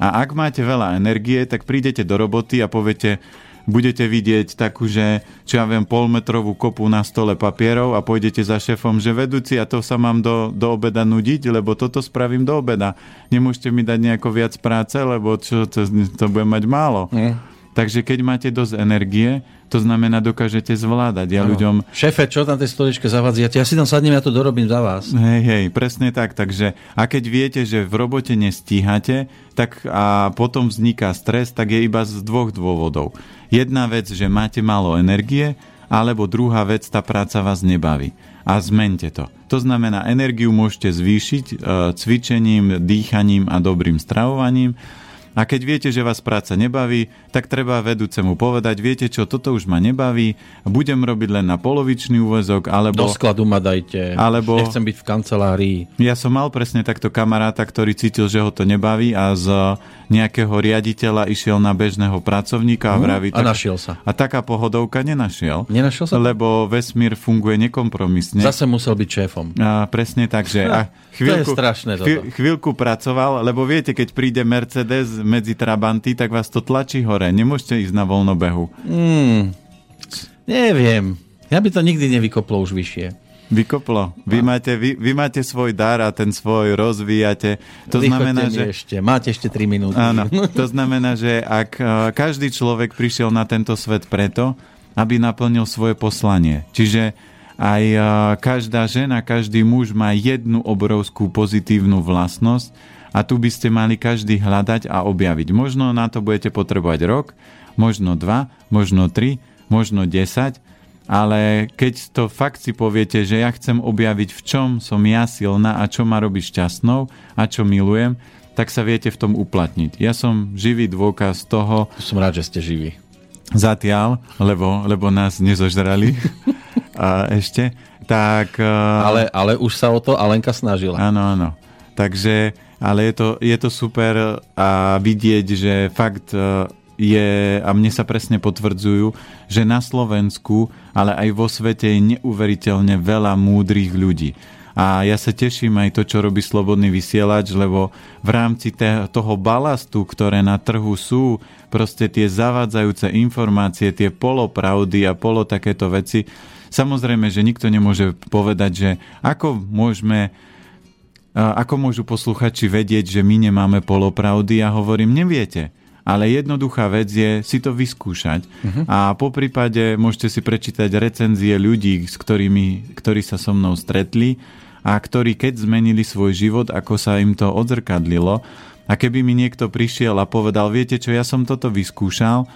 A ak máte veľa energie, tak prídete do roboty a poviete, budete vidieť takú, že čo ja viem, polmetrovú kopu na stole papierov a pôjdete za šéfom, že vedúci a to sa mám do, do obeda nudiť, lebo toto spravím do obeda. Nemôžete mi dať nejako viac práce, lebo čo, to, to bude mať málo. Mm. Takže keď máte dosť energie, to znamená, dokážete zvládať. Ja ľuďom... Šefe, čo tam tej stoličke zavadzíte? Ja si tam sadnem, ja to dorobím za vás. Hej, hej, presne tak. Takže, a keď viete, že v robote nestíhate, tak a potom vzniká stres, tak je iba z dvoch dôvodov. Jedna vec, že máte málo energie, alebo druhá vec, tá práca vás nebaví. A zmente to. To znamená, energiu môžete zvýšiť e, cvičením, dýchaním a dobrým stravovaním a keď viete, že vás práca nebaví, tak treba vedúcemu povedať, viete čo, toto už ma nebaví, budem robiť len na polovičný úvezok, alebo... Do skladu ma dajte, alebo, nechcem byť v kancelárii. Ja som mal presne takto kamaráta, ktorý cítil, že ho to nebaví a z nejakého riaditeľa išiel na bežného pracovníka a mhm. vraví... a našiel sa. A taká pohodovka nenašiel. Nenašiel sa? Lebo vesmír funguje nekompromisne. Zase musel byť šéfom. A, presne tak, že... [LAUGHS] A chvíľku, to je strašné toto. Chvíľku pracoval, lebo viete, keď príde Mercedes medzi Trabanty, tak vás to tlačí hore. Nemôžete ísť na voľnobehu. Hmm, neviem. Ja by to nikdy nevykoplo už vyššie. Vykoplo. Vy máte, vy, vy máte svoj dar a ten svoj rozvíjate. To Vychoďte znamená, že... Ešte. Máte ešte 3 minúty. Áno. [LAUGHS] To znamená, že ak e, každý človek prišiel na tento svet preto, aby naplnil svoje poslanie. Čiže aj e, každá žena, každý muž má jednu obrovskú pozitívnu vlastnosť a tu by ste mali každý hľadať a objaviť. Možno na to budete potrebovať rok, možno dva, možno tri, možno desať, ale keď to fakt si poviete, že ja chcem objaviť, v čom som ja silná a čo ma robí šťastnou a čo milujem, tak sa viete v tom uplatniť. Ja som živý dôkaz toho... Som rád, že ste živí. Zatiaľ, lebo, lebo nás nezožrali [LAUGHS] ešte. Tak, ale, ale už sa o to Alenka snažila. Áno, áno. Takže, ale je to, je to super a vidieť, že fakt je, a mne sa presne potvrdzujú, že na Slovensku, ale aj vo svete je neuveriteľne veľa múdrych ľudí. A ja sa teším aj to, čo robí Slobodný vysielač, lebo v rámci toho balastu, ktoré na trhu sú, proste tie zavádzajúce informácie, tie polopravdy a polo takéto veci, samozrejme, že nikto nemôže povedať, že ako môžeme ako môžu posluchači vedieť, že my nemáme polopravdy? Ja hovorím, neviete. Ale jednoduchá vec je si to vyskúšať uh-huh. a po prípade môžete si prečítať recenzie ľudí, s ktorými, ktorí sa so mnou stretli a ktorí keď zmenili svoj život, ako sa im to odzrkadlilo. A keby mi niekto prišiel a povedal, viete čo, ja som toto vyskúšal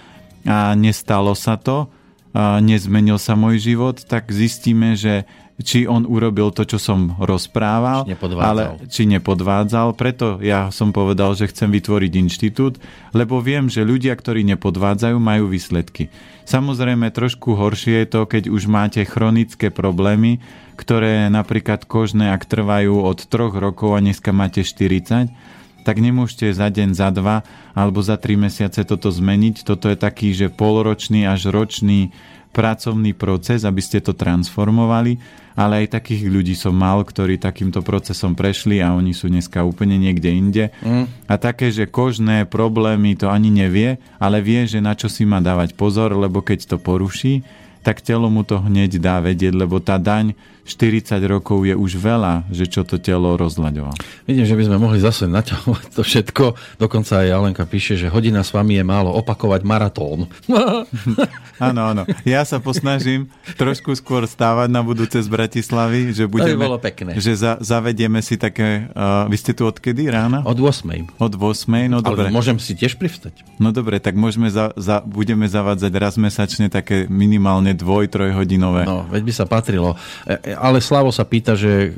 a nestalo sa to, nezmenil sa môj život, tak zistíme, že či on urobil to, čo som rozprával, či ale či nepodvádzal. Preto ja som povedal, že chcem vytvoriť inštitút, lebo viem, že ľudia, ktorí nepodvádzajú, majú výsledky. Samozrejme, trošku horšie je to, keď už máte chronické problémy, ktoré napríklad kožné, ak trvajú od troch rokov a dneska máte 40, tak nemôžete za deň, za dva alebo za tri mesiace toto zmeniť. Toto je taký, že polročný až ročný pracovný proces, aby ste to transformovali, ale aj takých ľudí som mal, ktorí takýmto procesom prešli a oni sú dneska úplne niekde inde. Mm. A také, že kožné problémy to ani nevie, ale vie, že na čo si má dávať pozor, lebo keď to poruší, tak telo mu to hneď dá vedieť, lebo tá daň 40 rokov je už veľa, že čo to telo rozhľadovalo. Vidím, že by sme mohli zase naťahovať to všetko. Dokonca aj Alenka píše, že hodina s vami je málo opakovať maratón. [LAUGHS] Áno, áno. Ja sa posnažím trošku skôr stávať na budúce z Bratislavy, že budeme... To by bolo pekné. Že za, zavedieme si také... Uh, vy ste tu odkedy rána? Od 8. Od 8, no dobre. Ale môžem si tiež privstať. No dobre, tak môžeme za, za, budeme zavádzať raz mesačne také minimálne dvoj, trojhodinové. No, veď by sa patrilo. E, e, ale Slavo sa pýta, že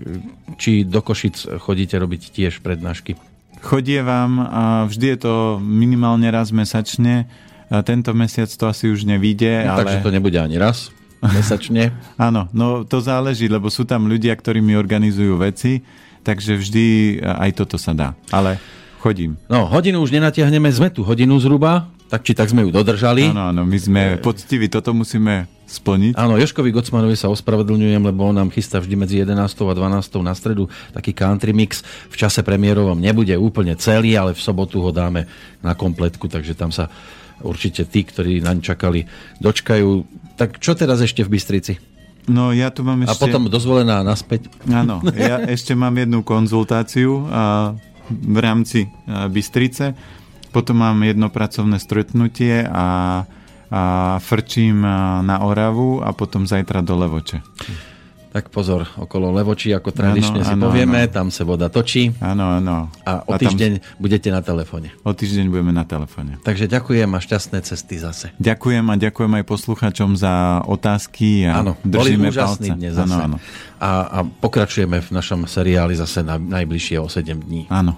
či do Košic chodíte robiť tiež prednášky. Chodievam a vždy je to minimálne raz mesačne tento mesiac to asi už nevíde. No, ale... Takže to nebude ani raz mesačne. [LAUGHS] Áno, no to záleží, lebo sú tam ľudia, ktorí mi organizujú veci, takže vždy aj toto sa dá. Ale chodím. No, hodinu už nenatiahneme, sme tu hodinu zhruba, tak či tak sme ju dodržali. Áno, áno, my sme poctiví, toto musíme splniť. Áno, Joškovi Gocmanovi sa ospravedlňujem, lebo on nám chystá vždy medzi 11. a 12. na stredu taký country mix. V čase premiérovom nebude úplne celý, ale v sobotu ho dáme na kompletku, takže tam sa určite tí, ktorí naň čakali, dočkajú. Tak čo teraz ešte v Bystrici? No ja tu mám ešte... A potom dozvolená naspäť. Áno, ja [LAUGHS] ešte mám jednu konzultáciu a v rámci Bystrice. Potom mám jedno pracovné stretnutie a, a frčím na Oravu a potom zajtra do Levoče. Tak pozor, okolo Levočí, ako tradične ano, si ano, povieme, ano. tam sa voda točí. Áno, áno. A o a týždeň tam... budete na telefóne. O týždeň budeme na telefóne. Takže ďakujem a šťastné cesty zase. Ďakujem a ďakujem aj posluchačom za otázky a áno, držíme boli palce. dnes zase. Áno, áno. A, a pokračujeme v našom seriáli zase na najbližšie o 7 dní. Áno.